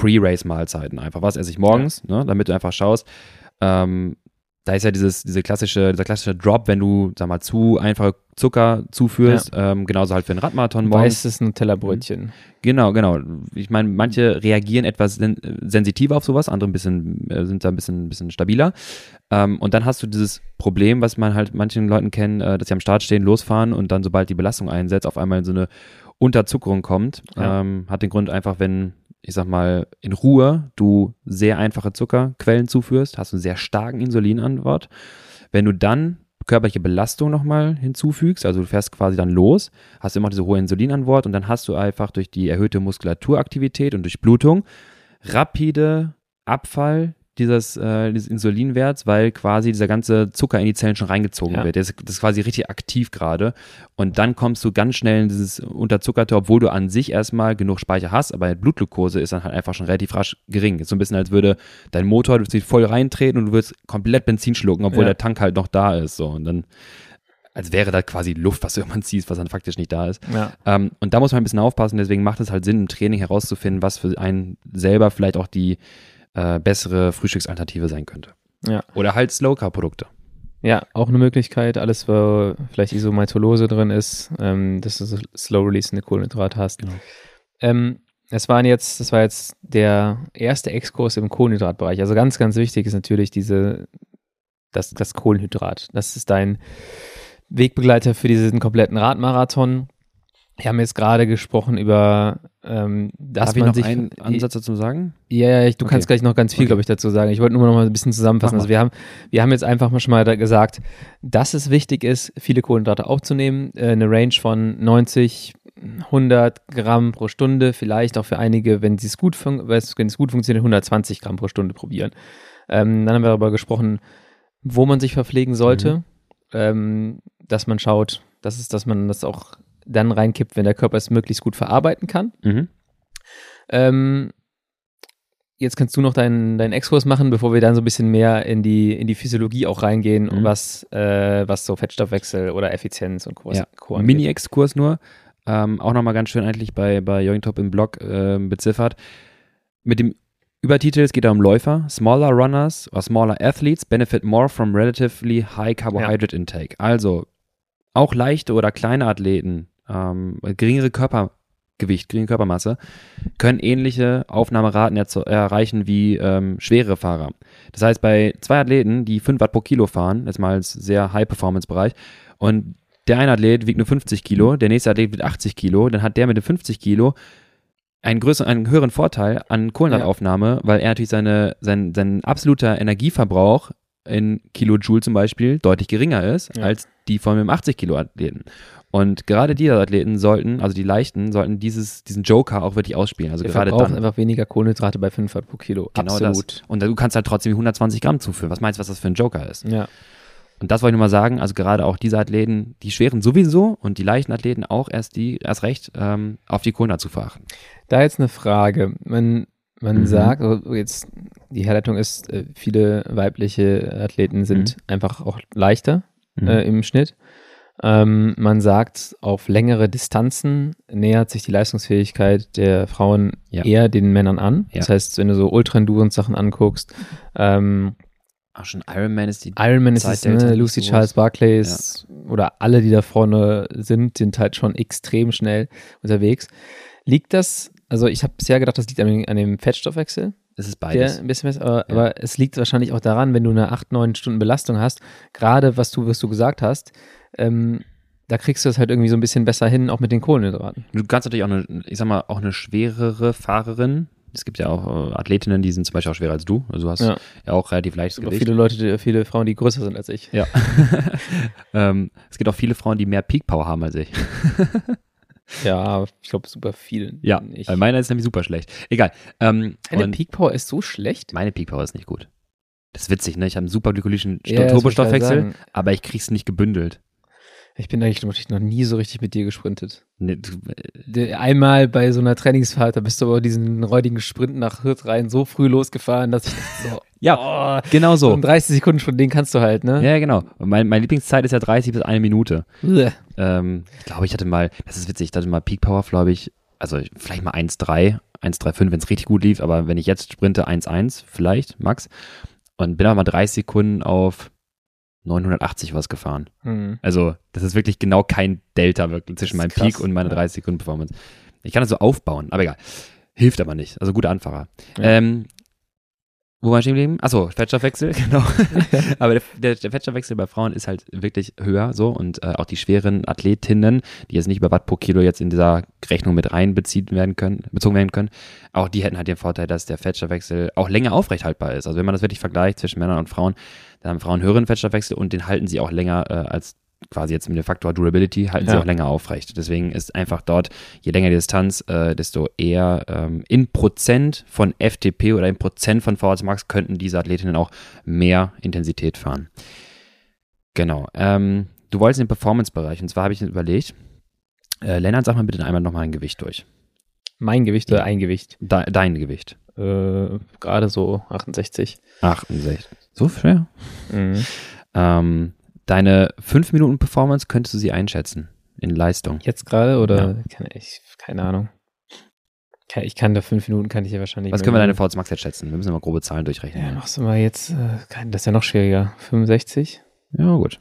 Pre-Race-Mahlzeiten einfach. Was esse ich morgens, ne, damit du einfach schaust, ähm, da ist ja dieses, diese klassische, dieser klassische Drop, wenn du, sag mal, zu einfache Zucker zuführst, ähm, genauso halt für einen Radmarathon morgens. Weißes Nutella-Brötchen. Genau, genau. Ich meine, manche reagieren etwas sen sensitiver auf sowas, andere ein bisschen, äh, sind da ein bisschen, bisschen stabiler. Ähm, und dann hast du dieses Problem, was man halt manchen Leuten kennen, äh, dass sie am Start stehen, losfahren und dann, sobald die Belastung einsetzt, auf einmal in so eine Unterzuckerung kommt. Ja. Ähm, hat den Grund einfach, wenn, ich sag mal, in Ruhe du sehr einfache Zuckerquellen zuführst, hast einen sehr starken Insulinantwort. Wenn du dann körperliche Belastung nochmal hinzufügst, also du fährst quasi dann los, hast immer diese hohe Insulinantwort und dann hast du einfach durch die erhöhte Muskulaturaktivität und durch Blutung rapide Abfall dieses, äh, dieses Insulinwerts, weil quasi dieser ganze Zucker in die Zellen schon reingezogen Ja. wird. Das, das ist quasi richtig aktiv gerade. Und dann kommst du ganz schnell in dieses Unterzuckerte, obwohl du an sich erstmal genug Speicher hast, aber Blutglucose ist dann halt einfach schon relativ rasch gering. Ist so ein bisschen, als würde dein Motor du voll reintreten und du würdest komplett Benzin schlucken, obwohl Ja. der Tank halt noch da ist. So. Und dann, als wäre da quasi Luft, was du irgendwann ziehst, was dann faktisch nicht da ist. Ja. Ähm, und da muss man ein bisschen aufpassen, deswegen macht es halt Sinn, im Training herauszufinden, was für einen selber vielleicht auch die äh, bessere Frühstücksalternative sein könnte. Ja. Oder halt Slow-Carb-Produkte. Ja, auch eine Möglichkeit, alles, wo vielleicht Isomaltolose drin ist, ähm, dass du so slow releasende Kohlenhydrat hast. Genau. Ähm, es waren jetzt, das war jetzt der erste Exkurs im Kohlenhydratbereich. Also ganz, ganz wichtig ist natürlich diese, das, das Kohlenhydrat. Das ist dein Wegbegleiter für diesen kompletten Radmarathon. Wir haben jetzt gerade gesprochen über, ähm, dass Darf ich man noch sich einen Ansatz dazu sagen? ja, ja, ich, du Okay. kannst gleich noch ganz viel, Okay. glaube ich, dazu sagen. Ich wollte nur noch mal ein bisschen zusammenfassen. Also wir haben, wir haben jetzt einfach mal schon mal gesagt, dass es wichtig ist, viele Kohlenhydrate aufzunehmen. Äh, eine Range von 90, 100 Gramm pro Stunde, vielleicht auch für einige, wenn es gut, fun wenn gut funktioniert, 120 Gramm pro Stunde probieren. Ähm, dann haben wir darüber gesprochen, wo man sich verpflegen sollte, ähm, dass man schaut, dass, es, dass man das auch dann reinkippt, wenn der Körper es möglichst gut verarbeiten kann. Mhm. Ähm, jetzt kannst du noch deinen, deinen Exkurs machen, bevor wir dann so ein bisschen mehr in die, in die Physiologie auch reingehen Mhm. und was, äh, was so Fettstoffwechsel oder Effizienz und Co. Ja. Co. Mini-Exkurs nur. Ähm, auch nochmal ganz schön eigentlich bei, bei Jointop im Blog ähm, beziffert. Mit dem Übertitel, es geht da um Läufer. Smaller Runners or smaller athletes benefit more from relatively high carbohydrate intake. Also auch leichte oder kleine Athleten, ähm, geringere Körpergewicht, geringe Körpermasse, können ähnliche Aufnahmeraten erreichen wie ähm, schwere Fahrer. Das heißt, bei zwei Athleten, die 5 Watt pro Kilo fahren, jetzt mal als sehr High-Performance-Bereich, und der eine Athlet wiegt nur 50 Kilo, der nächste Athlet wiegt 80 Kilo, dann hat der mit den 50 Kilo einen größeren, einen höheren Vorteil an Kohlenhydrataufnahme, weil er natürlich seine, sein, sein absoluter Energieverbrauch in Kilojoule zum Beispiel deutlich geringer ist Ja. als die von dem 80 Kilo Athleten. Und gerade diese Athleten sollten, also die leichten, sollten dieses, diesen Joker auch wirklich ausspielen. Also Wir gerade dann. einfach weniger Kohlenhydrate bei 5 Watt pro Kilo. Genau Absolut. das. Und du kannst halt trotzdem 120 Gramm zuführen. Was meinst du, was das für ein Joker ist? Ja. Und das wollte ich nur mal sagen, also gerade auch diese Athleten, die schweren sowieso und die leichten Athleten auch erst die, erst recht, ähm, auf die Kohlenhydrate zu verachten. Da jetzt eine Frage. Man, man Mhm. sagt, also jetzt die Herleitung ist, äh, viele weibliche Athleten sind Mhm. einfach auch leichter äh, im Schnitt. Ähm, man sagt, auf längere Distanzen nähert sich die Leistungsfähigkeit der Frauen Ja. eher den Männern an. Ja. Das heißt, wenn du so Ultra-Endurance-Sachen anguckst, ähm, Auch schon Ironman ist die. Ironman ist es, ne? Lucy so Charles groß. Barclay ist, oder alle, die da vorne sind, sind halt schon extrem schnell unterwegs. Liegt das, also ich habe bisher gedacht, das liegt an, dem- an dem Fettstoffwechsel, Es ist der beides. ein bisschen aber, aber es liegt wahrscheinlich auch daran, wenn du eine 8, 9 Stunden Belastung hast, gerade was du, was du gesagt hast, ähm, da kriegst du es halt irgendwie so ein bisschen besser hin, auch mit den Kohlenhydraten. Du kannst natürlich auch eine, ich sag mal, auch eine schwerere Fahrerin. Es gibt ja auch äh, Athletinnen, die sind zum Beispiel auch schwerer als du. Also du hast ja, Ja. auch relativ leichtes Gewicht. viele Leute, die, viele Frauen, die größer sind als ich. Ja. ähm, es gibt auch viele Frauen, die mehr Peak Power haben als ich. Ja, ich glaube super viele. Ja, weil meiner ist nämlich super schlecht. Egal. Ähm, Deine Peak Power ist so schlecht. meine Peak Power ist nicht gut. Das ist witzig, ne? Ich habe einen super glykolischen Ja, ich Turbostoffwechsel, aber ich krieg's nicht gebündelt. Ich bin eigentlich ich, noch nie so richtig mit dir gesprintet. Ne, du- Einmal bei so einer Trainingsfahrt, da bist du aber diesen räudigen Sprint nach Hürth rein so früh losgefahren, dass ich dachte so, Ja, oh, genau so in 30 Sekunden schon, den kannst du halt, ne? Ja, genau. Mein, meine Lieblingszeit ist ja 30 bis eine Minute. Ähm, ich glaube, ich hatte mal, das ist witzig, ich hatte mal Peak Power, glaube ich, also vielleicht mal 1,3, 1,35, wenn es richtig gut lief, aber wenn ich jetzt sprinte, 1,1 vielleicht, max. Und bin aber mal 30 Sekunden auf 980 was gefahren. Hm. Also, das ist wirklich genau kein Delta wirklich zwischen meinem krass, Peak und meiner ja. 30 Sekunden Performance. Ich kann das so aufbauen, aber egal. Hilft aber nicht. Also guter Anfahrer. Ja. Ähm, wo war ich stehen geblieben? Achso, Fettstoffwechsel, genau. aber der, der, der Fettstoffwechsel bei Frauen ist halt wirklich höher so und äh, auch die schweren Athletinnen, die jetzt nicht über Watt pro Kilo jetzt in dieser Rechnung mit reinbeziehen werden können, bezogen werden können, auch die hätten halt den Vorteil, dass der Fettstoffwechsel auch länger aufrechthaltbar ist. Also wenn man das wirklich vergleicht zwischen Männern und Frauen, dann haben Frauen höheren Fettstoffwechsel und den halten sie auch länger äh, als quasi jetzt mit dem Faktor Durability, halten sie Ja. auch länger aufrecht. Deswegen ist einfach dort, je länger die Distanz, äh, desto eher ähm, in Prozent von FTP oder in Prozent von VHS Max könnten diese Athletinnen auch mehr Intensität fahren. Genau. Ähm, du wolltest in den Performance-Bereich und zwar habe ich überlegt, äh, Lennart, sag mal bitte einmal nochmal ein Gewicht durch. Mein Gewicht oder ein Gewicht? De dein Gewicht. Äh, Gerade so 68. 68. So schwer? Mhm. Ähm, deine 5 Minuten Performance könntest du sie einschätzen in Leistung. Jetzt gerade oder? Kann ich, keine Ahnung. Ich kann da fünf Minuten, kann ich ja wahrscheinlich. Was können wir deine. VHS Max jetzt schätzen? Wir müssen mal grobe Zahlen durchrechnen. Ja, machst du mal jetzt, äh, das ist ja noch schwieriger. 65? Ja, gut.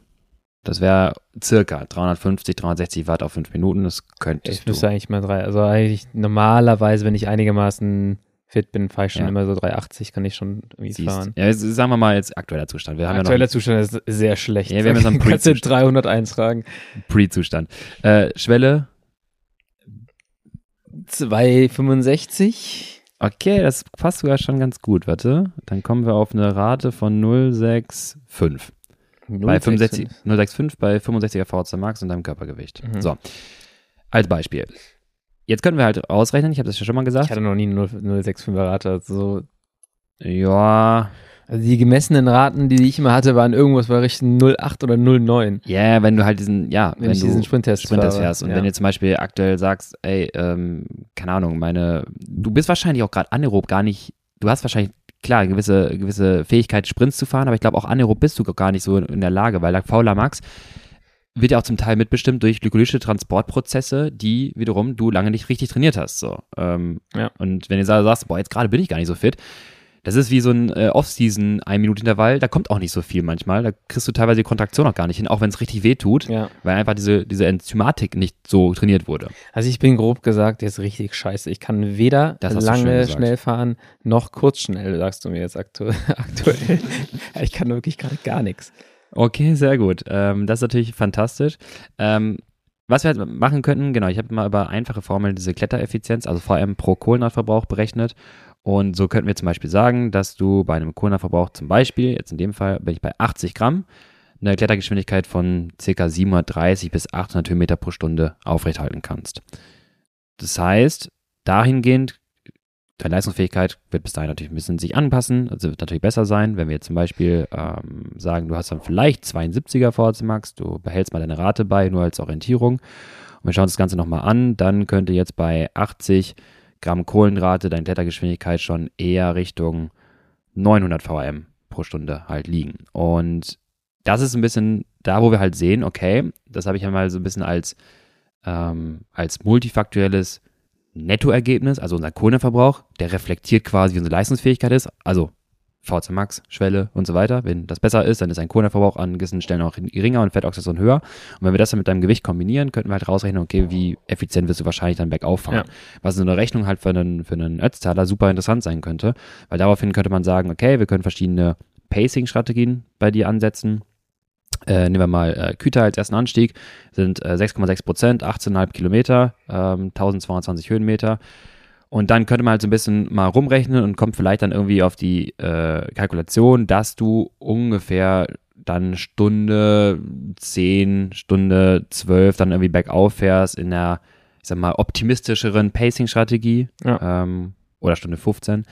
Das wäre circa 350, 360 Watt auf 5 Minuten. Das könntest Ich du. müsste eigentlich mal drei. Also eigentlich normalerweise, wenn ich einigermaßen fit bin, fahre ich schon Ja. immer so 380, kann ich schon irgendwie Siehst. fahren. Ja, jetzt, sagen wir mal jetzt aktueller Zustand. Wir haben Aktueller Zustand ist sehr schlecht. Ja, wir haben jetzt einen Kannst du Pre-Zustand. 300 eintragen. ja noch Pre-Zustand. Äh, Schwelle, 265? okay, das passt sogar schon ganz gut. Warte, dann kommen wir auf eine Rate von 065. Bei 65, 065 bei 65er VHC Max und deinem Körpergewicht. Mhm. So, als Beispiel. Jetzt können wir halt ausrechnen, ich habe das ja schon mal Ich gesagt. hatte noch nie eine 065er Rate. Also, Ja, also die gemessenen Raten, die ich immer hatte, waren irgendwas bei Richtung 08 oder 09. ja, wenn du halt diesen, ja, Wenn, wenn, ich du diesen Sprinttest Sprinters fahre. fährst und ja. wenn du zum Beispiel aktuell sagst, ey, ähm, keine Ahnung, meine, du bist wahrscheinlich auch gerade anaerob gar nicht, du hast wahrscheinlich, klar, eine gewisse, gewisse Fähigkeit, Sprints zu fahren, aber ich glaube auch anaerob bist du gar nicht so in der Lage, weil der Fauler Max wird ja auch zum Teil mitbestimmt durch glykolytische Transportprozesse, die wiederum du lange nicht richtig trainiert hast. So. Ähm, Ja. Und wenn du sa- sagst, boah, jetzt gerade bin ich gar nicht so fit, das ist wie so ein äh, Off-Season ein Minute Intervall, da kommt auch nicht so viel manchmal. Da kriegst du teilweise die Kontraktion auch gar nicht hin, auch wenn es richtig weh tut, ja. weil einfach diese, diese Enzymatik nicht so trainiert wurde. Also ich bin grob gesagt jetzt richtig scheiße. Ich kann weder lange schnell fahren, noch kurz schnell, sagst du mir jetzt aktu aktuell. ich kann wirklich gerade gar nichts. Okay, sehr gut. Ähm, das ist natürlich fantastisch. Ähm, was wir halt machen könnten, genau, ich habe mal über einfache Formeln diese Klettereffizienz, also VM pro Kohlenhydratverbrauch berechnet. Und so könnten wir zum Beispiel sagen, dass du bei einem Kohlenhydratverbrauch zum Beispiel, jetzt in dem Fall bin ich bei 80 Gramm, eine Klettergeschwindigkeit von ca. 730 bis 800 Höhenmeter pro Stunde aufrechthalten kannst. Das heißt, dahingehend, deine Leistungsfähigkeit wird bis dahin natürlich ein bisschen sich anpassen. Also wird natürlich besser sein, wenn wir jetzt zum Beispiel ähm, sagen, du hast dann vielleicht 72er VHC Max, du behältst mal deine Rate bei, nur als Orientierung. Und wir schauen uns das Ganze nochmal an, dann könnte jetzt bei 80 Gramm Kohlenrate deine Klettergeschwindigkeit schon eher Richtung 900 VRM pro Stunde halt liegen. Und das ist ein bisschen da, wo wir halt sehen, okay, das habe ich ja mal so ein bisschen als, ähm, als multifaktuelles Nettoergebnis, also unser Kohlenverbrauch, der reflektiert quasi, wie unsere Leistungsfähigkeit ist, also VC Max, Schwelle und so weiter. Wenn das besser ist, dann ist ein Kohlenverbrauch an gewissen Stellen auch geringer und Fettoxidation höher. Und wenn wir das dann mit deinem Gewicht kombinieren, könnten wir halt rausrechnen, okay, wie effizient wirst du wahrscheinlich dann bergauf fahren. Ja. Was so eine Rechnung halt für einen, für einen Ötztaler super interessant sein könnte, weil daraufhin könnte man sagen, okay, wir können verschiedene Pacing-Strategien bei dir ansetzen. Äh, nehmen wir mal äh, Küta als ersten Anstieg, sind äh, 6,6 Prozent, 18,5 Kilometer, ähm, 1220 Höhenmeter. Und dann könnte man halt so ein bisschen mal rumrechnen und kommt vielleicht dann irgendwie auf die äh, Kalkulation, dass du ungefähr dann Stunde 10, Stunde 12 dann irgendwie bergauf fährst in der, ich sag mal, optimistischeren Pacing-Strategie Ja. ähm, oder Stunde 15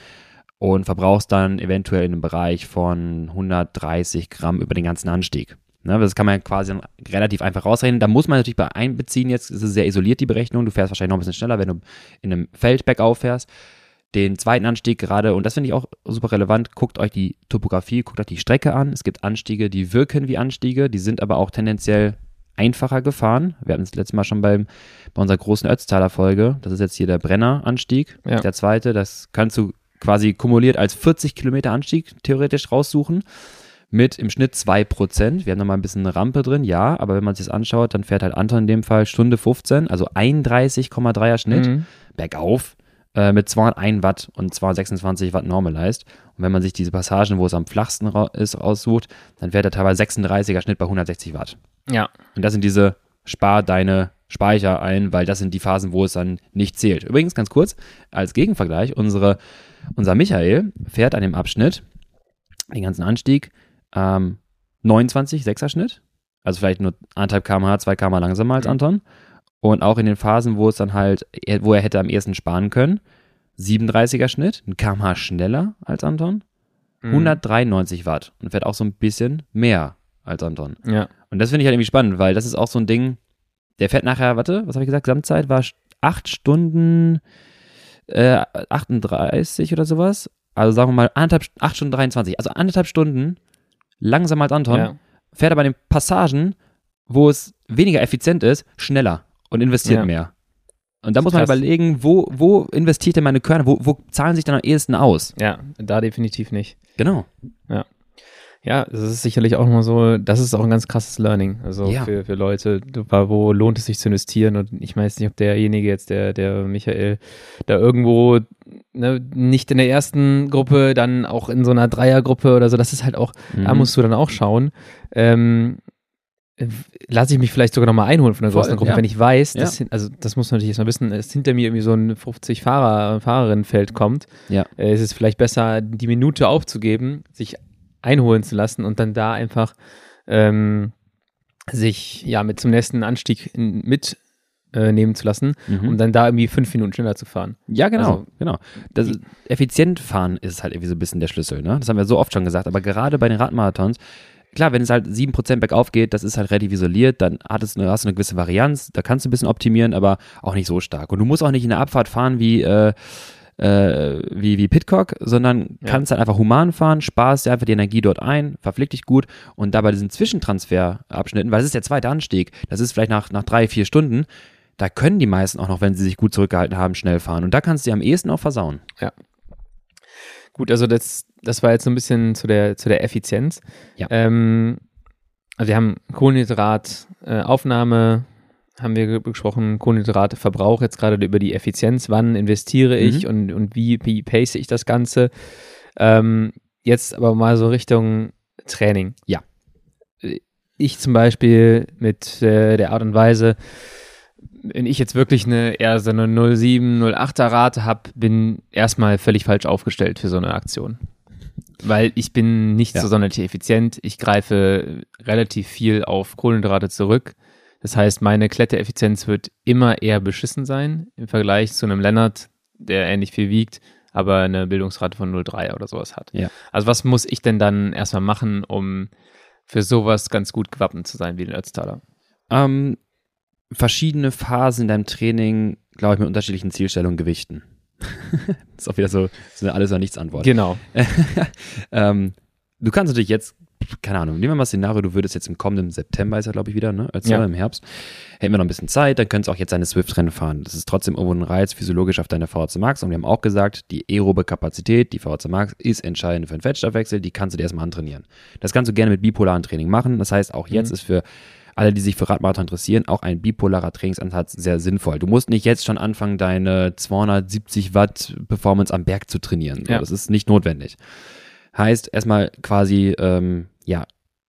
und verbrauchst dann eventuell in einem Bereich von 130 Gramm über den ganzen Anstieg. Ne, das kann man quasi relativ einfach rausrechnen. Da muss man natürlich bei einbeziehen, jetzt ist es sehr isoliert, die Berechnung. Du fährst wahrscheinlich noch ein bisschen schneller, wenn du in einem Feld bergauf fährst. Den zweiten Anstieg gerade, und das finde ich auch super relevant, guckt euch die Topografie, guckt euch die Strecke an. Es gibt Anstiege, die wirken wie Anstiege, die sind aber auch tendenziell einfacher gefahren. Wir hatten es letztes Mal schon beim, bei unserer großen Ötztaler Folge. Das ist jetzt hier der Brenner-Anstieg, Ja. der zweite. Das kannst du quasi kumuliert als 40 Kilometer Anstieg theoretisch raussuchen mit im Schnitt 2%. Wir haben nochmal ein bisschen eine Rampe drin, ja, aber wenn man sich das anschaut, dann fährt halt Anton in dem Fall Stunde 15, also 31,3er Schnitt Mhm. bergauf äh, mit 201 Watt und 226 Watt Normalized. Und wenn man sich diese Passagen, wo es am flachsten ra ist, aussucht, dann fährt er teilweise 36er Schnitt bei 160 Watt. Ja. Und das sind diese Spar deine Speicher ein, weil das sind die Phasen, wo es dann nicht zählt. Übrigens, ganz kurz, als Gegenvergleich, unsere, unser Michael fährt an dem Abschnitt, den ganzen Anstieg, ähm, 29 6er Schnitt, also vielleicht nur 1,5 km/h, 2 km langsamer als Mhm. Anton. Und auch in den Phasen, wo es dann halt, wo er hätte am ehesten sparen können, 37er Schnitt, ein kmh schneller als Anton, Mhm. 193 Watt und fährt auch so ein bisschen mehr als Anton. Ja. Und das finde ich halt irgendwie spannend, weil das ist auch so ein Ding, der fährt nachher, warte, was habe ich gesagt, Gesamtzeit war 8 Stunden äh, 38 oder sowas. Also sagen wir mal anderthalb, 8 Stunden 23, also anderthalb Stunden langsamer als Anton, Ja. fährt aber in den Passagen, wo es weniger effizient ist, schneller und investiert Ja. mehr. Und da muss man Krass. überlegen, wo, wo investiert denn meine Körner, wo, wo zahlen sich dann am ehesten aus? ja, da definitiv nicht. Genau. Ja, das ist sicherlich auch nochmal so, das ist auch ein ganz krasses Learning. Also Ja. für, für Leute, wo lohnt es sich zu investieren? Und ich weiß nicht, ob derjenige jetzt, der, der Michael, da irgendwo ne, nicht in der ersten Gruppe, dann auch in so einer Dreiergruppe oder so, das ist halt auch, da Mhm. musst du dann auch schauen. Ähm, lasse ich mich vielleicht sogar nochmal einholen von der größeren Gruppe, ja. wenn ich weiß, Ja. dass, hin- also das muss man natürlich erstmal wissen, dass hinter mir irgendwie so ein 50 Fahrer, Fahrerinnenfeld kommt, Ja. äh, ist es vielleicht besser, die Minute aufzugeben, sich einholen zu lassen und dann da einfach ähm, sich ja mit zum nächsten Anstieg mit äh, nehmen zu lassen, Mhm. um dann da irgendwie fünf Minuten schneller zu fahren. Ja, genau, Also- genau. Das effizient fahren ist halt irgendwie so ein bisschen der Schlüssel, ne? Das haben wir so oft schon gesagt, aber gerade bei den Radmarathons, klar, wenn es halt 7% bergauf geht, das ist halt relativ isoliert, dann hat es eine, hast du eine gewisse Varianz, da kannst du ein bisschen optimieren, aber auch nicht so stark. Und du musst auch nicht in der Abfahrt fahren wie, äh, äh, wie, wie Pitcock, sondern Ja. kannst halt einfach human fahren, sparst dir einfach die Energie dort ein, verpflicht dich gut und da bei diesen Zwischentransferabschnitten, weil es ist der zweite Anstieg, das ist vielleicht nach, nach drei, vier Stunden, da können die meisten auch noch, wenn sie sich gut zurückgehalten haben, schnell fahren. Und da kannst du dir am ehesten auch versauen. Gut, also das, das war jetzt so ein bisschen zu der, zu der Effizienz. Ja. Ähm, also wir haben Kohlenhydrataufnahme, äh, Aufnahme, haben wir ge- besprochen, Kohlenhydratverbrauch jetzt gerade über die Effizienz, wann investiere ich und, und wie, wie pace ich das Ganze. Ähm, jetzt aber mal so Richtung Training. Ja. Äh, Ich zum Beispiel mit äh, der Art und Weise, wenn ich jetzt wirklich eine eher so eine 07, 08er Rate habe, bin erstmal völlig falsch aufgestellt für so eine Aktion. Weil ich bin nicht Ja. so sonderlich effizient. Ich greife relativ viel auf Kohlenhydrate zurück. Das heißt, meine Klettereffizienz wird immer eher beschissen sein im Vergleich zu einem Lennart, der ähnlich viel wiegt, aber eine Bildungsrate von 0,3 oder sowas hat. Ja. Also was muss ich denn dann erstmal machen, um für sowas ganz gut gewappnet zu sein wie den Ötztaler? Ähm, verschiedene Phasen in deinem Training, glaube ich, mit unterschiedlichen Zielstellungen gewichten. das ist auch wieder so, so eine Alles- oder Nichts-Antwort. Genau. ähm, du kannst natürlich jetzt, keine Ahnung, nehmen wir mal das Szenario, du würdest jetzt im kommenden September, ist ja glaube ich wieder, ne? Als Ja. im Herbst, hätten wir noch ein bisschen Zeit, dann könntest du auch jetzt deine Swift-Rennen fahren. Das ist trotzdem irgendwo ein Reiz physiologisch auf deine VHC Max und wir haben auch gesagt, die aerobe Kapazität, die VHC Max, ist entscheidend für den Fettstoffwechsel, die kannst du dir erstmal antrainieren. Das kannst du gerne mit bipolaren Training machen. Das heißt, auch jetzt Mhm. ist für alle, die sich für Radmarathon interessieren, auch ein bipolarer Trainingsansatz sehr sinnvoll. Du musst nicht jetzt schon anfangen, deine 270 Watt Performance am Berg zu trainieren. Ja. Das ist nicht notwendig. Heißt erstmal quasi, ähm, ja,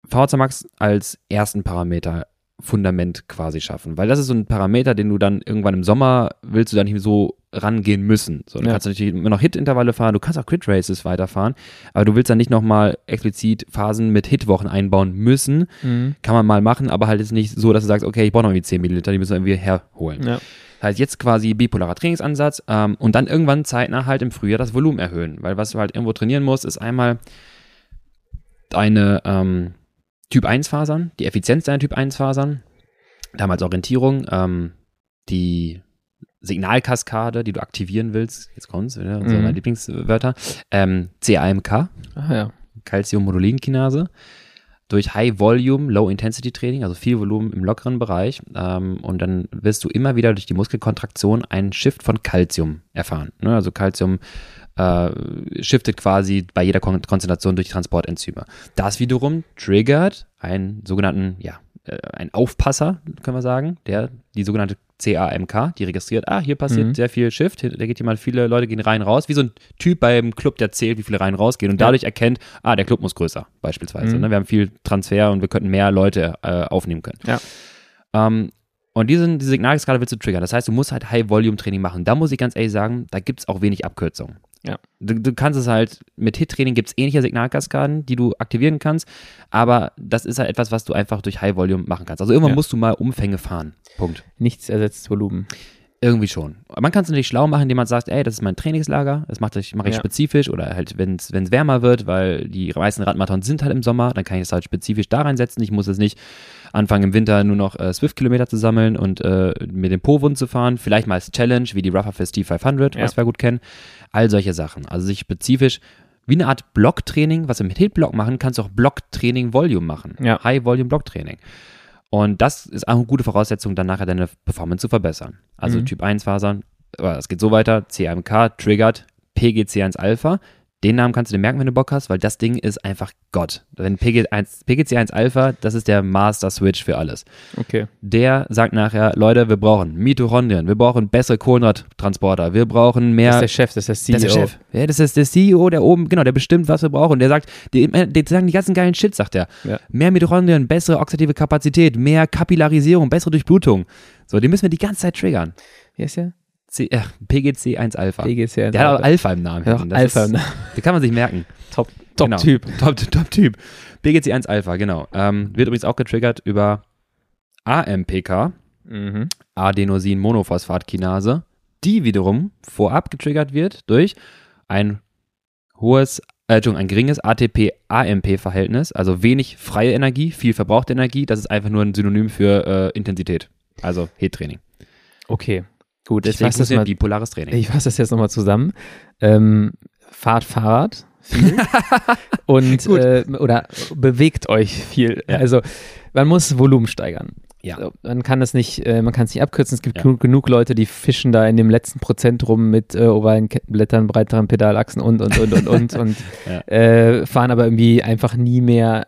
VHC Max als ersten Parameter Fundament quasi schaffen. Weil das ist so ein Parameter, den du dann irgendwann im Sommer willst du dann nicht so rangehen müssen. So, du Ja. kannst natürlich immer noch Hit-Intervalle fahren, du kannst auch Crit-Races weiterfahren, aber du willst dann nicht nochmal explizit Phasen mit Hit-Wochen einbauen müssen. Mhm. Kann man mal machen, aber halt jetzt nicht so, dass du sagst, okay, ich brauche noch irgendwie 10 Milliliter, die müssen wir irgendwie herholen. Ja. Das heißt, jetzt quasi bipolarer Trainingsansatz ähm, und dann irgendwann zeitnah halt im Frühjahr das Volumen erhöhen. Weil was du halt irgendwo trainieren musst, ist einmal deine ähm, Typ 1 Fasern, die Effizienz deiner Typ 1 Fasern, damals Orientierung, ähm, die Signalkaskade, die du aktivieren willst, jetzt kommt's, wieder, unsere Mhm. meine Lieblingswörter, ähm, CAMK, Ah ja. Calciummodulin-Kinase durch High-Volume, Low-Intensity-Training, also viel Volumen im lockeren Bereich. Ähm, und dann wirst du immer wieder durch die Muskelkontraktion einen Shift von Calcium erfahren. Ne? Also Calcium äh, shiftet quasi bei jeder Kon Konzentration durch Transportenzyme. Das wiederum triggert einen sogenannten, ja, äh, einen Aufpasser, können wir sagen, der die sogenannte CAMK, die registriert, ah, hier passiert Mhm. sehr viel Shift, da geht jemand, viele Leute gehen rein, raus, wie so ein Typ beim Club, der zählt, wie viele rein, rausgehen und Ja. dadurch erkennt, ah, der Club muss größer, beispielsweise. Mhm. Ne? Wir haben viel Transfer und wir könnten mehr Leute äh, aufnehmen können. Ja. Ähm, und diesen, diese Signalskala willst du triggern. Das heißt, du musst halt High-Volume-Training machen. Da muss ich ganz ehrlich sagen, da gibt es auch wenig Abkürzungen. Ja. Du, du kannst es halt, mit Hit-Training gibt es ähnliche Signalkaskaden, die du aktivieren kannst, aber das ist halt etwas, was du einfach durch High-Volume machen kannst. Also irgendwann Ja. musst du mal Umfänge fahren. Punkt. Nichts ersetzt Volumen. Irgendwie schon. Man kann es natürlich schlau machen, indem man sagt, ey, das ist mein Trainingslager, das mache ich, mach ich Ja. spezifisch oder halt, wenn es wärmer wird, weil die meisten Radmarathons sind halt im Sommer, dann kann ich es halt spezifisch da reinsetzen. Ich muss jetzt nicht anfangen im Winter nur noch äh, Swift-Kilometer zu sammeln und äh, mir den Po-Wund zu fahren. Vielleicht mal als Challenge, wie die Rougher Festive 500, Ja. was wir gut kennen. All solche Sachen. Also sich spezifisch wie eine Art Blocktraining, was wir mit Hit-Block machen, kannst du auch Blocktraining-Volume machen. Ja. High-Volume-Blocktraining. Und das ist auch eine gute Voraussetzung, dann nachher deine Performance zu verbessern. Also Mhm. Typ 1 Fasern, es geht so weiter, CAMK triggert PGC1 Alpha. Den Namen kannst du dir merken, wenn du Bock hast, weil das Ding ist einfach Gott. Wenn PG1, PGC1 Alpha, das ist der Master Switch für alles. Okay. Der sagt nachher, Leute, wir brauchen Mitochondrien, wir brauchen bessere Kohlenhydrattransporter, wir brauchen mehr Das ist der Chef, das ist der das CEO. ist der Chef. Ja, das ist der CEO, der oben, genau, der bestimmt, was wir brauchen. Und der sagt, die, die sagen die ganzen geilen Shit, sagt er. Ja. Mehr Mitochondrien, bessere oxidative Kapazität, mehr Kapillarisierung, bessere Durchblutung. So, den müssen wir die ganze Zeit triggern. Wie heißt der? C, äh, PGC 1 Alpha. PGC. Der hat auch Alpha im Namen. Ja, Alpha im Namen. Den kann man sich merken. Top, Top Genau. Typ. Top, top Typ. PGC 1 Alpha, genau. Ähm, wird übrigens auch getriggert über AMPK, Mhm. Adenosin-Monophosphat-Kinase, die wiederum vorab getriggert wird durch ein hohes, äh, Entschuldigung, ein geringes ATP-AMP-Verhältnis, also wenig freie Energie, viel verbrauchte Energie. Das ist einfach nur ein Synonym für äh, Intensität, also Heat-Training. Okay. Gut, ich fasse das mal bipolares Training. Ich fasse das jetzt nochmal zusammen. Ähm, fahrt Fahrrad viel und äh, oder bewegt euch viel. Ja. Also man muss Volumen steigern. Ja. So, man kann das nicht, äh, man kann es nicht abkürzen. Es gibt Ja. genug, Leute, die fischen da in dem letzten Prozent rum mit äh, ovalen Kettenblättern, breiteren Pedalachsen und und und und und und Ja. äh, fahren aber irgendwie einfach nie mehr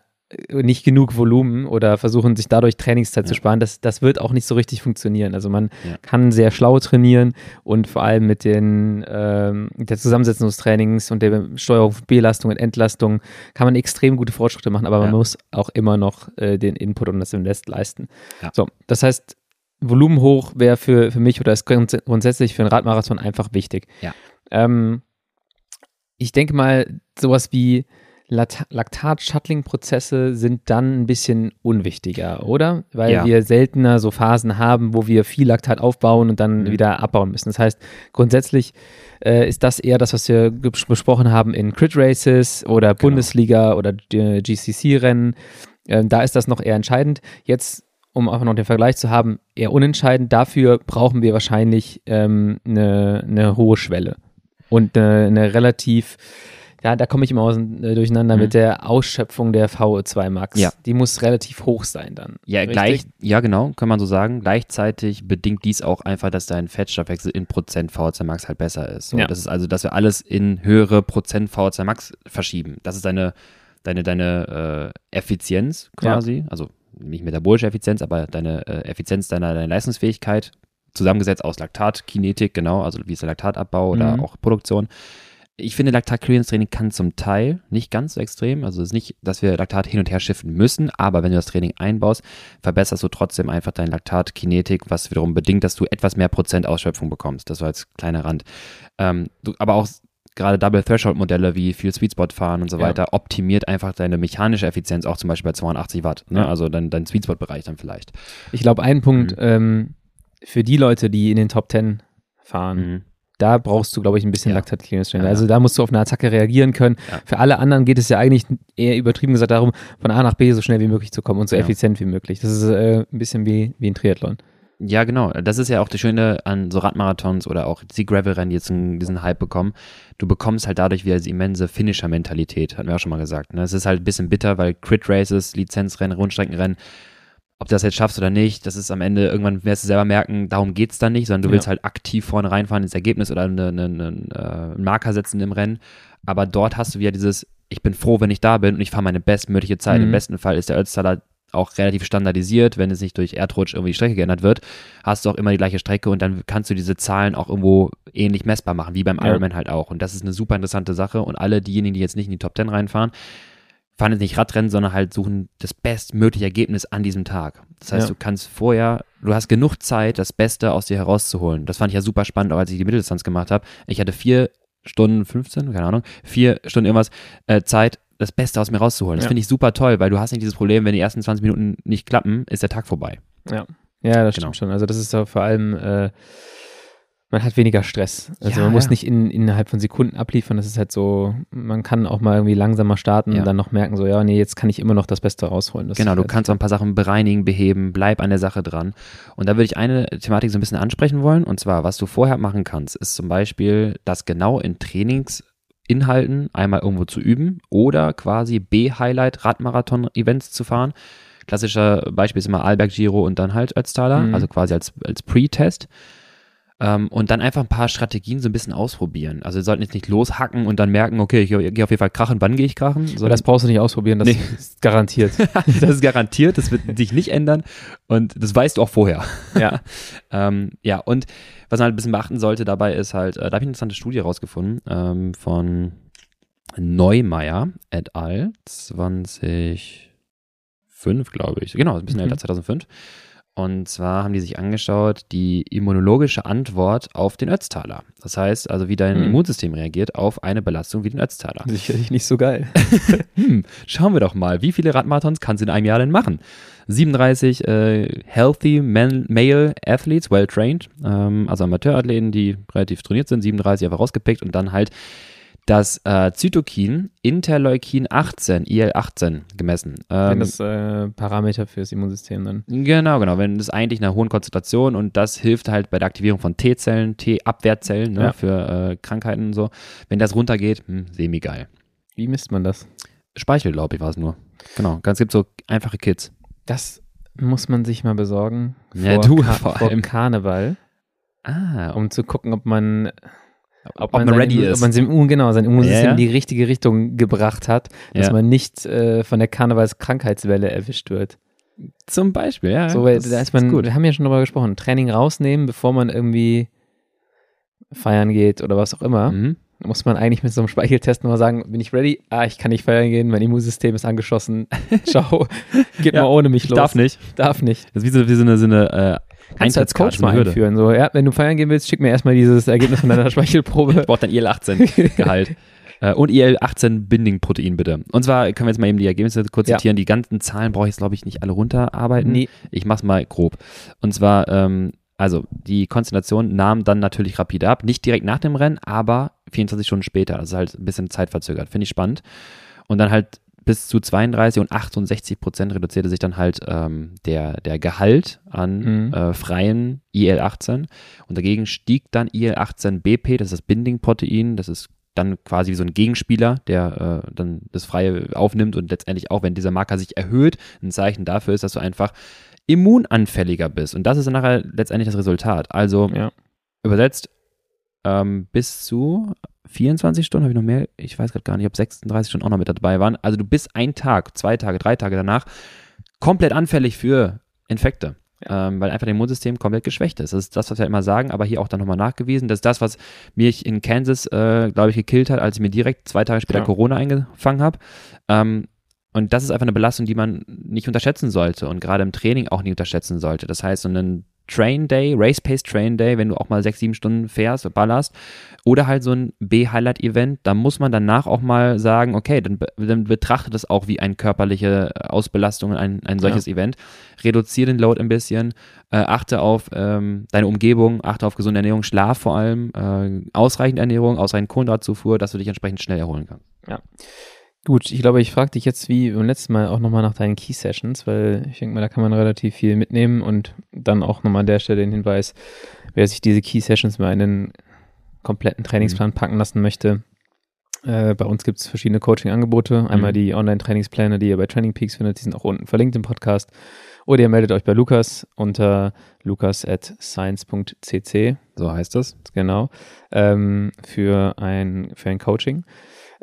nicht genug Volumen oder versuchen sich dadurch Trainingszeit zu Ja. sparen. Das, das wird auch nicht so richtig funktionieren. Also man Ja. kann sehr schlau trainieren und vor allem mit den ähm, der Zusammensetzung des Trainings und der Steuerung von Belastung und Entlastung kann man extrem gute Fortschritte machen, aber man Ja. muss auch immer noch äh, den Input und das Invest leisten. So, das heißt, Volumen hoch wäre für, für mich oder ist grunds- grundsätzlich für einen Radmarathon einfach wichtig. Ähm, ich denke mal, sowas wie Laktat-Shuttling-Prozesse sind dann ein bisschen unwichtiger, oder? Weil Ja. wir seltener so Phasen haben, wo wir viel Laktat aufbauen und dann Mhm. wieder abbauen müssen. Das heißt, grundsätzlich äh, ist das eher das, was wir besprochen haben in Crit Races oder Genau. Bundesliga oder äh, GCC-Rennen. Ähm, da ist das noch eher entscheidend. Jetzt, um einfach noch den Vergleich zu haben, eher unentscheidend. Dafür brauchen wir wahrscheinlich ähm, eine, eine hohe Schwelle und eine, eine relativ, ja, da komme ich immer aus, äh, durcheinander Mhm. mit der Ausschöpfung der VO2 Max. Ja. Die muss relativ hoch sein dann. Ja, Richtig? gleich, ja, genau, kann man so sagen. Gleichzeitig bedingt dies auch einfach, dass dein Fettstoffwechsel in Prozent VO2 Max halt besser ist. So, Ja. Das ist also, dass wir alles in höhere Prozent VO2 Max verschieben. Das ist deine, deine, deine äh, Effizienz quasi. Also nicht metabolische Effizienz, aber deine äh, Effizienz deiner, deiner Leistungsfähigkeit, zusammengesetzt aus Laktat, Kinetik, genau, also wie ist der Laktatabbau oder Mhm. auch Produktion. Ich finde, Laktat-Clearance-Training kann zum Teil nicht ganz so extrem. Also es ist nicht, dass wir Laktat hin und her shiften müssen, aber wenn du das Training einbaust, verbesserst du trotzdem einfach deine Laktat-Kinetik, was wiederum bedingt, dass du etwas mehr Prozent Ausschöpfung bekommst. Das war als kleiner Rand. Ähm, du, aber auch gerade Double Threshold Modelle wie viel Sweet Spot fahren und so Ja. weiter optimiert einfach deine mechanische Effizienz auch zum Beispiel bei 280 Watt. Ne? Ja. Also dein, dein Sweet Spot Bereich dann vielleicht. Ich glaube, ein Punkt Mhm. ähm, für die Leute, die in den Top 10 fahren, Mhm. Da brauchst du, glaube ich, ein bisschen Ja. Laktat Clearance Training. Ja, Also da musst du auf eine Attacke reagieren können. Ja. Für alle anderen geht es ja eigentlich eher übertrieben gesagt darum, von A nach B so schnell wie möglich zu kommen und so Ja. effizient wie möglich. Das ist äh, ein bisschen wie, wie ein Triathlon. Ja, genau. Das ist ja auch das Schöne an so Radmarathons oder auch die Gravel-Rennen, die jetzt einen, diesen Hype bekommen. Du bekommst halt dadurch wieder diese immense Finisher-Mentalität, hatten wir auch schon mal gesagt. Ne? Es ist halt ein bisschen bitter, weil Crit-Races, Lizenzrennen, Rundstreckenrennen, ob du das jetzt schaffst oder nicht, das ist am Ende, irgendwann wirst du selber merken, darum geht's dann nicht, sondern du Ja. willst halt aktiv vorne reinfahren ins Ergebnis oder eine, eine, eine, äh, einen Marker setzen im Rennen. Aber dort hast du wieder dieses, ich bin froh, wenn ich da bin und ich fahre meine bestmögliche Zeit. Mhm. Im besten Fall ist der Ötztaler auch relativ standardisiert, wenn es nicht durch Erdrutsch irgendwie die Strecke geändert wird, hast du auch immer die gleiche Strecke und dann kannst du diese Zahlen auch irgendwo ähnlich messbar machen, wie beim Ja. Ironman halt auch. Und das ist eine super interessante Sache und alle diejenigen, die jetzt nicht in die Top 10 reinfahren, fahren jetzt nicht Radrennen, sondern halt suchen das bestmögliche Ergebnis an diesem Tag. Das heißt, Ja. du kannst vorher, du hast genug Zeit, das Beste aus dir herauszuholen. Das fand ich ja super spannend, auch als ich die Mitteldistanz gemacht habe. Ich hatte vier Stunden 15, keine Ahnung, vier Stunden irgendwas äh, Zeit, das Beste aus mir rauszuholen. Das Ja. finde ich super toll, weil du hast nicht dieses Problem, wenn die ersten 20 Minuten nicht klappen, ist der Tag vorbei. Ja, ja das Genau. stimmt schon. Also das ist ja vor allem, äh, man hat weniger Stress. Also Ja, man muss ja. nicht in, innerhalb von Sekunden abliefern. Das ist halt so, man kann auch mal irgendwie langsamer starten Ja. und dann noch merken, so, ja, nee, jetzt kann ich immer noch das Beste rausholen. Das Genau, du halt- kannst auch ein paar Sachen bereinigen, beheben, bleib an der Sache dran. Und da würde ich eine Thematik so ein bisschen ansprechen wollen. Und zwar, was du vorher machen kannst, ist zum Beispiel, das genau in Trainingsinhalten einmal irgendwo zu üben oder quasi B-Highlight Radmarathon-Events zu fahren. Klassischer Beispiel ist immer Alberg Giro und dann halt Ötztaler, Mhm. also quasi als, als Pre-Test. Ähm, und dann einfach ein paar Strategien so ein bisschen ausprobieren. Also wir sollten jetzt nicht loshacken und dann merken, okay, ich gehe auf jeden Fall krachen, wann gehe ich krachen? Aber das brauchst du nicht ausprobieren, das Nee. ist garantiert. das ist garantiert, das wird sich nicht ändern und das weißt du auch vorher. ja. Ähm, ja, und was man halt ein bisschen beachten sollte dabei ist halt, äh, da habe ich eine interessante Studie rausgefunden ähm, von Neumeier et al. 2005, glaube ich. Genau, ein bisschen Mhm. älter, 2005. Und zwar haben die sich angeschaut, die immunologische Antwort auf den Ötztaler. Das heißt, also wie dein Mhm. Immunsystem reagiert auf eine Belastung wie den Ötztaler. Sicherlich nicht so geil. Hm, schauen wir doch mal, wie viele Radmarathons kannst du in einem Jahr denn machen? 37 äh, healthy man, male athletes, well trained, ähm, also Amateurathleten, die relativ trainiert sind, 37 einfach rausgepickt und dann halt das äh, Zytokin Interleukin 18, IL-18 gemessen. Wenn Ähm, das äh, Parameter fürs Immunsystem dann. Genau, genau. Wenn das eigentlich in einer hohen Konzentration und das hilft halt bei der Aktivierung von T-Zellen, T-Abwehrzellen ne, Ja. für äh, Krankheiten und so. Wenn das runtergeht, hm, semi-geil. Wie misst man das? Speichel, glaube ich, war es nur. Genau. Ganz gibt so einfache Kits. Das muss man sich mal besorgen. Ja, du Ka vor vor allem. Karneval, Ah, um zu gucken, ob man ob, man sein ready Immun- ist. Ob man sein, genau, sein Immunsystem Ja, ja. in die richtige Richtung gebracht hat, dass Ja. man nicht äh, von der Karnevalskrankheitswelle erwischt wird. Zum Beispiel, ja. so, weil das da ist man, gut. wir haben ja schon darüber gesprochen, Training rausnehmen, bevor man irgendwie feiern geht oder was auch immer. Mhm. Da muss man eigentlich mit so einem Speicheltest nur sagen, bin ich ready? Ah, ich kann nicht feiern gehen, mein Immunsystem ist angeschossen. Ciao, geht mal ohne mich Ich los. darf nicht. Darf nicht. Das ist wie so, wie so eine, so eine äh, Kannst du als Coach mal einführen. So, ja, wenn du feiern gehen willst, schick mir erstmal dieses Ergebnis von deiner Speichelprobe. Ich brauche dann IL-18-Gehalt. Äh, und IL-18-Binding-Protein bitte. Und zwar können wir jetzt mal eben die Ergebnisse kurz Ja. zitieren. Die ganzen Zahlen brauche ich jetzt, glaube ich, nicht alle runterarbeiten. Nee. Ich mache es mal grob. Und zwar, ähm, also die Konzentration nahm dann natürlich rapide ab. Nicht direkt nach dem Rennen, aber 24 Stunden später. Das ist halt ein bisschen zeitverzögert. Finde ich spannend. Und dann halt bis zu 32 und 68 Prozent reduzierte sich dann halt ähm, der, der Gehalt an Mhm. äh, freien IL-18. Und dagegen stieg dann IL-18BP, das ist das Binding-Protein, das ist dann quasi wie so ein Gegenspieler, der äh, dann das Freie aufnimmt und letztendlich auch, wenn dieser Marker sich erhöht, ein Zeichen dafür ist, dass du einfach immunanfälliger bist. Und das ist dann nachher letztendlich das Resultat. Also Ja. übersetzt ähm, bis zu 24 Stunden, habe ich noch mehr, ich weiß gerade gar nicht, ob 36 Stunden auch noch mit dabei waren. Also du bist ein Tag, zwei Tage, drei Tage danach komplett anfällig für Infekte. ja. ähm, weil einfach dein Immunsystem komplett geschwächt ist. Das ist das, was wir immer sagen, aber hier auch dann nochmal nachgewiesen. Das ist das, was mich in Kansas, äh, glaube ich, gekillt hat, als ich mir direkt zwei Tage später ja. Corona eingefangen habe. Ähm, und das ist einfach eine Belastung, die man nicht unterschätzen sollte und gerade im Training auch nicht unterschätzen sollte. Das heißt, so einen Train Day, Race Pace Train Day, wenn du auch mal sechs, sieben Stunden fährst, ballerst, oder halt so ein B-Highlight-Event, da muss man danach auch mal sagen, okay, dann, dann betrachtet es auch wie eine körperliche Ausbelastung, ein, ein solches ja. Event. Reduziere den Load ein bisschen, äh, achte auf ähm, deine Umgebung, achte auf gesunde Ernährung, Schlaf vor allem, äh, ausreichend Ernährung, ausreichend Kohlenhydratzufuhr, dass du dich entsprechend schnell erholen kannst. Ja. Gut, ich glaube, ich frage dich jetzt wie beim letzten Mal auch nochmal nach deinen Key Sessions, weil ich denke mal, da kann man relativ viel mitnehmen und dann auch nochmal an der Stelle den Hinweis, wer sich diese Key Sessions mal in den kompletten Trainingsplan mhm. packen lassen möchte. Äh, bei uns gibt es verschiedene Coaching-Angebote. Einmal mhm. die Online-Trainingspläne, die ihr bei Training Peaks findet, die sind auch unten verlinkt im Podcast. Oder ihr meldet euch bei Lukas unter lukas.science.cc. So heißt das. Genau. Ähm, für, ein, für ein Coaching.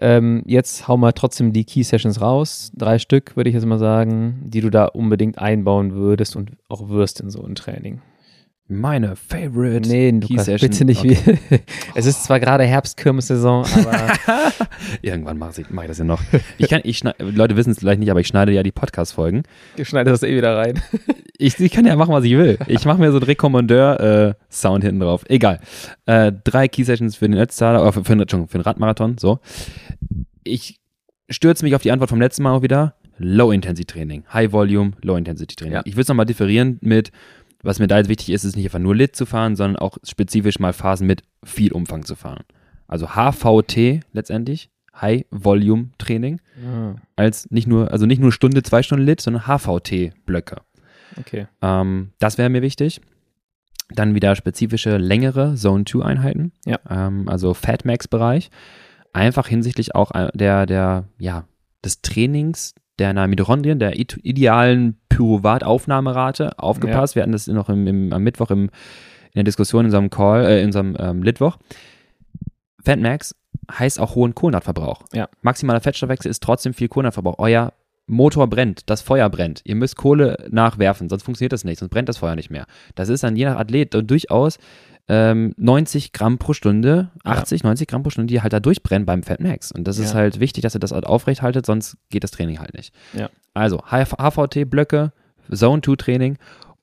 Ähm, jetzt hau mal trotzdem die Key Sessions raus. Drei Stück, würde ich jetzt mal sagen, die du da unbedingt einbauen würdest und auch wirst in so ein Training. Meine Favorite nee, Key Lukas, Session. Bitte nicht okay. wie. es ist zwar gerade Herbstkirmes-Saison, aber. Irgendwann mache ich, mach ich das ja noch. Ich kann, ich Leute wissen es vielleicht nicht, aber ich schneide ja die Podcast-Folgen. Ich schneide das eh wieder rein. ich, ich kann ja machen, was ich will. Ich mache mir so einen Rekommandeur-Sound äh, hinten drauf. Egal. Äh, drei Key Sessions für den Netztaler, oder für, für, für, für den Radmarathon, so ich stürze mich auf die Antwort vom letzten Mal auch wieder. Low-Intensity-Training. High-Volume, Low-Intensity-Training. Ja. Ich will es nochmal differieren mit, was mir da jetzt wichtig ist, ist nicht einfach nur Lit zu fahren, sondern auch spezifisch mal Phasen mit viel Umfang zu fahren. Also HVT letztendlich, High-Volume-Training, ah. als nicht nur, also nicht nur Stunde, zwei Stunden Lit, sondern HVT-Blöcke. Okay. Ähm, das wäre mir wichtig. Dann wieder spezifische, längere Zone-2-Einheiten. Ja. Ähm, also Fatmax-Bereich einfach hinsichtlich auch äh, der, der, ja, des Trainings der Mitochondrien, der idealen Pyruvat-Aufnahmerate aufgepasst. Ja. Wir hatten das noch im, im, am Mittwoch im, in der Diskussion in unserem Call, äh, in unserem ähm, Litwoch. Fatmax heißt auch hohen Kohlenhydratverbrauch. Ja. Maximaler Fettstoffwechsel ist trotzdem viel Kohlenhydratverbrauch. Euer Motor brennt, das Feuer brennt. Ihr müsst Kohle nachwerfen, sonst funktioniert das nicht, sonst brennt das Feuer nicht mehr. Das ist dann je nach Athlet durchaus ähm, 90 Gramm pro Stunde, 80, ja. 90 Gramm pro Stunde, die halt da durchbrennen beim Fat Max. Und das ja. ist halt wichtig, dass ihr das halt aufrecht haltet, sonst geht das Training halt nicht. Ja. Also HVT-Blöcke, Zone-2-Training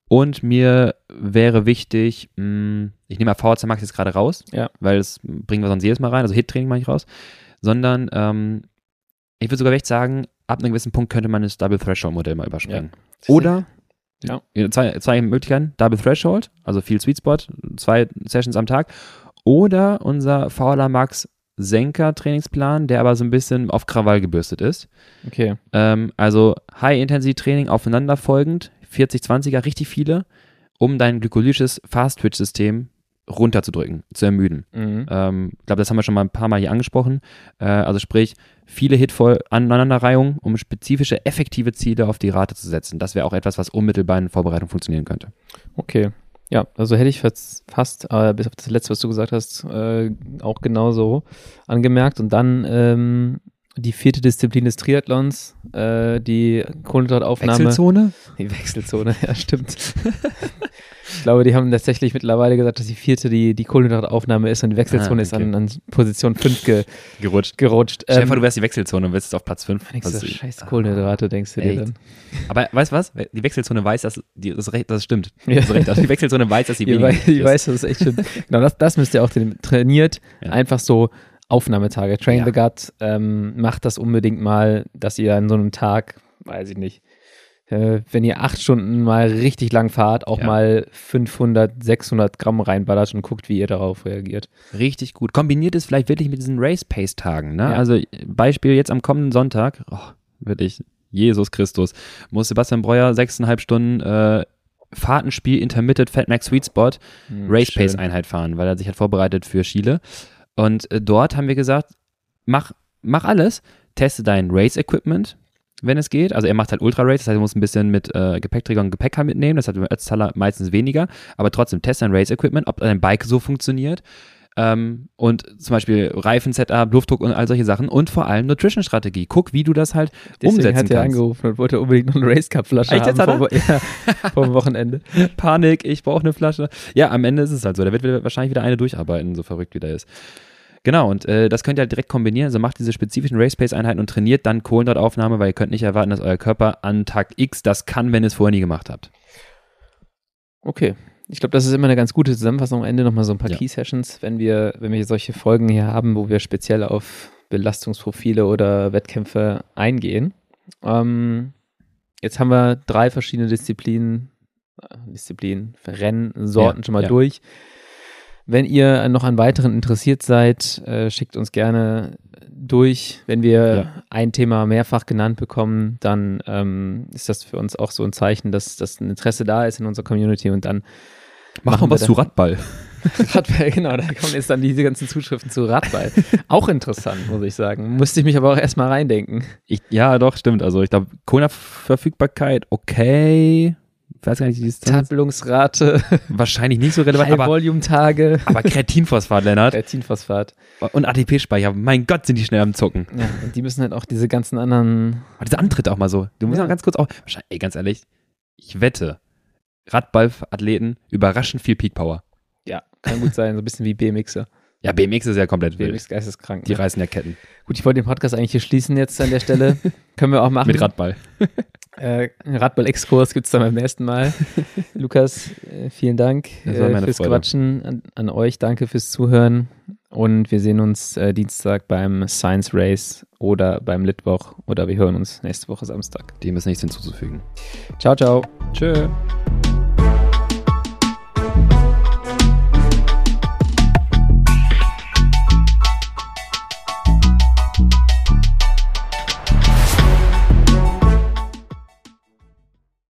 und mir wäre wichtig, mh, hm, ich nehme mal VHC Max jetzt gerade raus, ja. weil das bringen wir sonst jedes Mal rein, also Hit-Training mache ich raus, sondern ähm, ich würde sogar echt sagen, ab einem gewissen Punkt könnte man das Double Threshold Modell mal überspringen. Ja. Oder ja. Zwei, zwei Möglichkeiten. Double Threshold, also viel Sweet Spot, zwei Sessions am Tag. Oder unser Fauler Max Senker Trainingsplan, der aber so ein bisschen auf Krawall gebürstet ist. Okay. Ähm, also High-Intensity-Training aufeinanderfolgend, 40-20er, richtig viele, um dein glykolytisches Fast-Twitch-System runterzudrücken, zu ermüden. Mhm. Ähm, ich glaube, das haben wir schon mal ein paar Mal hier angesprochen. Äh, also sprich, viele hitvoll Aneinanderreihungen, um spezifische, effektive Ziele auf die Rate zu setzen. Das wäre auch etwas, was unmittelbar in Vorbereitung funktionieren könnte. Okay. Ja, also hätte ich fast, äh, bis auf das letzte, was du gesagt hast, äh, auch genauso angemerkt. Und dann ähm, die vierte Disziplin des Triathlons, äh, die Kohlenhydrataufnahme. Wechselzone? Die Wechselzone, ja, stimmt. ich glaube, die haben tatsächlich mittlerweile gesagt, dass die vierte die, die Kohlenhydrataufnahme ist und die Wechselzone ah, okay. ist an, an, Position 5 ge gerutscht. gerutscht. Ähm, du wärst die Wechselzone und bist auf Platz 5. Also, scheiß Kohlenhydrate, denkst du dir dann. Aber weißt du was? Die Wechselzone weiß, dass die, das, das stimmt. Ja. Das recht. Also die Wechselzone weiß, dass sie weniger ist. Die weiß, dass es echt stimmt. genau, das, das müsst ihr auch trainiert. Ja. Einfach so Aufnahmetage. Train ja. the Gut, ähm, macht das unbedingt mal, dass ihr an so einem Tag, weiß ich nicht, äh, wenn ihr acht Stunden mal richtig lang fahrt, auch ja. mal 500, 600 Gramm reinballert und guckt, wie ihr darauf reagiert. Richtig gut. Kombiniert es vielleicht wirklich mit diesen Race-Pace-Tagen. Ne? Ja. Also Beispiel jetzt am kommenden Sonntag, oh, wirklich, Jesus Christus, muss Sebastian Breuer sechseinhalb Stunden äh, Fahrtenspiel Intermittent Fat Max Sweet Spot hm, Race Pace Einheit fahren, weil er sich hat vorbereitet für Chile. Und äh, dort haben wir gesagt, mach, mach alles, teste dein Race-Equipment, wenn es geht. Also er macht halt Ultra-Race, das heißt, er muss ein bisschen mit äh, Gepäckträger und Gepäck mitnehmen. Das hat beim Ötztaler meistens weniger. Aber trotzdem, teste dein Race-Equipment, ob dein Bike so funktioniert. Ähm, und zum Beispiel Reifen-Setup, Luftdruck und all solche Sachen und vor allem Nutrition-Strategie. Guck, wie du das halt Deswegen umsetzen hat er kannst. angerufen und wollte unbedingt noch eine Race Cup Flasche Echt jetzt, haben vor, ja, vor dem Wochenende. Panik, ich brauche eine Flasche. Ja, am Ende ist es halt so. Der wird wahrscheinlich wieder eine durcharbeiten, so verrückt wie der ist. Genau, und äh, das könnt ihr halt direkt kombinieren. Also macht diese spezifischen Race-Pace-Einheiten und trainiert dann Kohlenhydrataufnahme, weil ihr könnt nicht erwarten, dass euer Körper an Tag X das kann, wenn ihr es vorher nie gemacht habt. Okay. Ich glaube, das ist immer eine ganz gute Zusammenfassung. Am Ende nochmal so ein paar Ja. Key-Sessions, wenn wir, wenn wir solche Folgen hier haben, wo wir speziell auf Belastungsprofile oder Wettkämpfe eingehen. Ähm, jetzt haben wir drei verschiedene Disziplinen, äh, Disziplinen, Rennen, Sorten Ja, schon mal ja. durch. Wenn ihr noch an weiteren interessiert seid, äh, schickt uns gerne durch. Wenn wir Ja. ein Thema mehrfach genannt bekommen, dann ähm, ist das für uns auch so ein Zeichen, dass, dass ein Interesse da ist in unserer Community und dann Mach Machen mal was zu. Radball. Radball, genau, da kommen jetzt dann diese ganzen Zuschriften zu Radball. Auch interessant, muss ich sagen. Musste ich mich aber auch erstmal reindenken. Ich, ja, doch, stimmt. Also ich glaube, Kohlenverfügbarkeit, okay. Ich weiß gar nicht, die Distanz. Tappelungsrate, Wahrscheinlich nicht so relevant, aber, High-Volume-Tage, aber Kreatinphosphat, Lennart. Kreatinphosphat. Und ATP-Speicher. Mein Gott, sind die schnell am Zucken. Ja, und die müssen halt auch diese ganzen anderen. Aber diese Antritte auch mal so. Du musst Ja. mal ganz kurz auch. Wahrscheinlich, ey, ganz ehrlich, ich wette, Radballathleten überraschend viel Peak Power. Ja, kann gut sein, so ein bisschen wie BMXer. Ja, BMX ist ja komplett wild. BMX geisteskrank. Die Ne? reißen ja Ketten. Gut, ich wollte den Podcast eigentlich hier schließen jetzt an der Stelle. Können wir auch machen. Mit Radball. Äh, Radball-Exkurs gibt es dann beim nächsten Mal. Lukas, äh, vielen Dank äh, fürs Freude. Quatschen. An, an euch danke fürs Zuhören. Und wir sehen uns äh, Dienstag beim Science Race oder beim Litwoch oder wir hören uns nächste Woche Samstag. Dem ist nichts hinzuzufügen. Ciao, ciao. Tschö.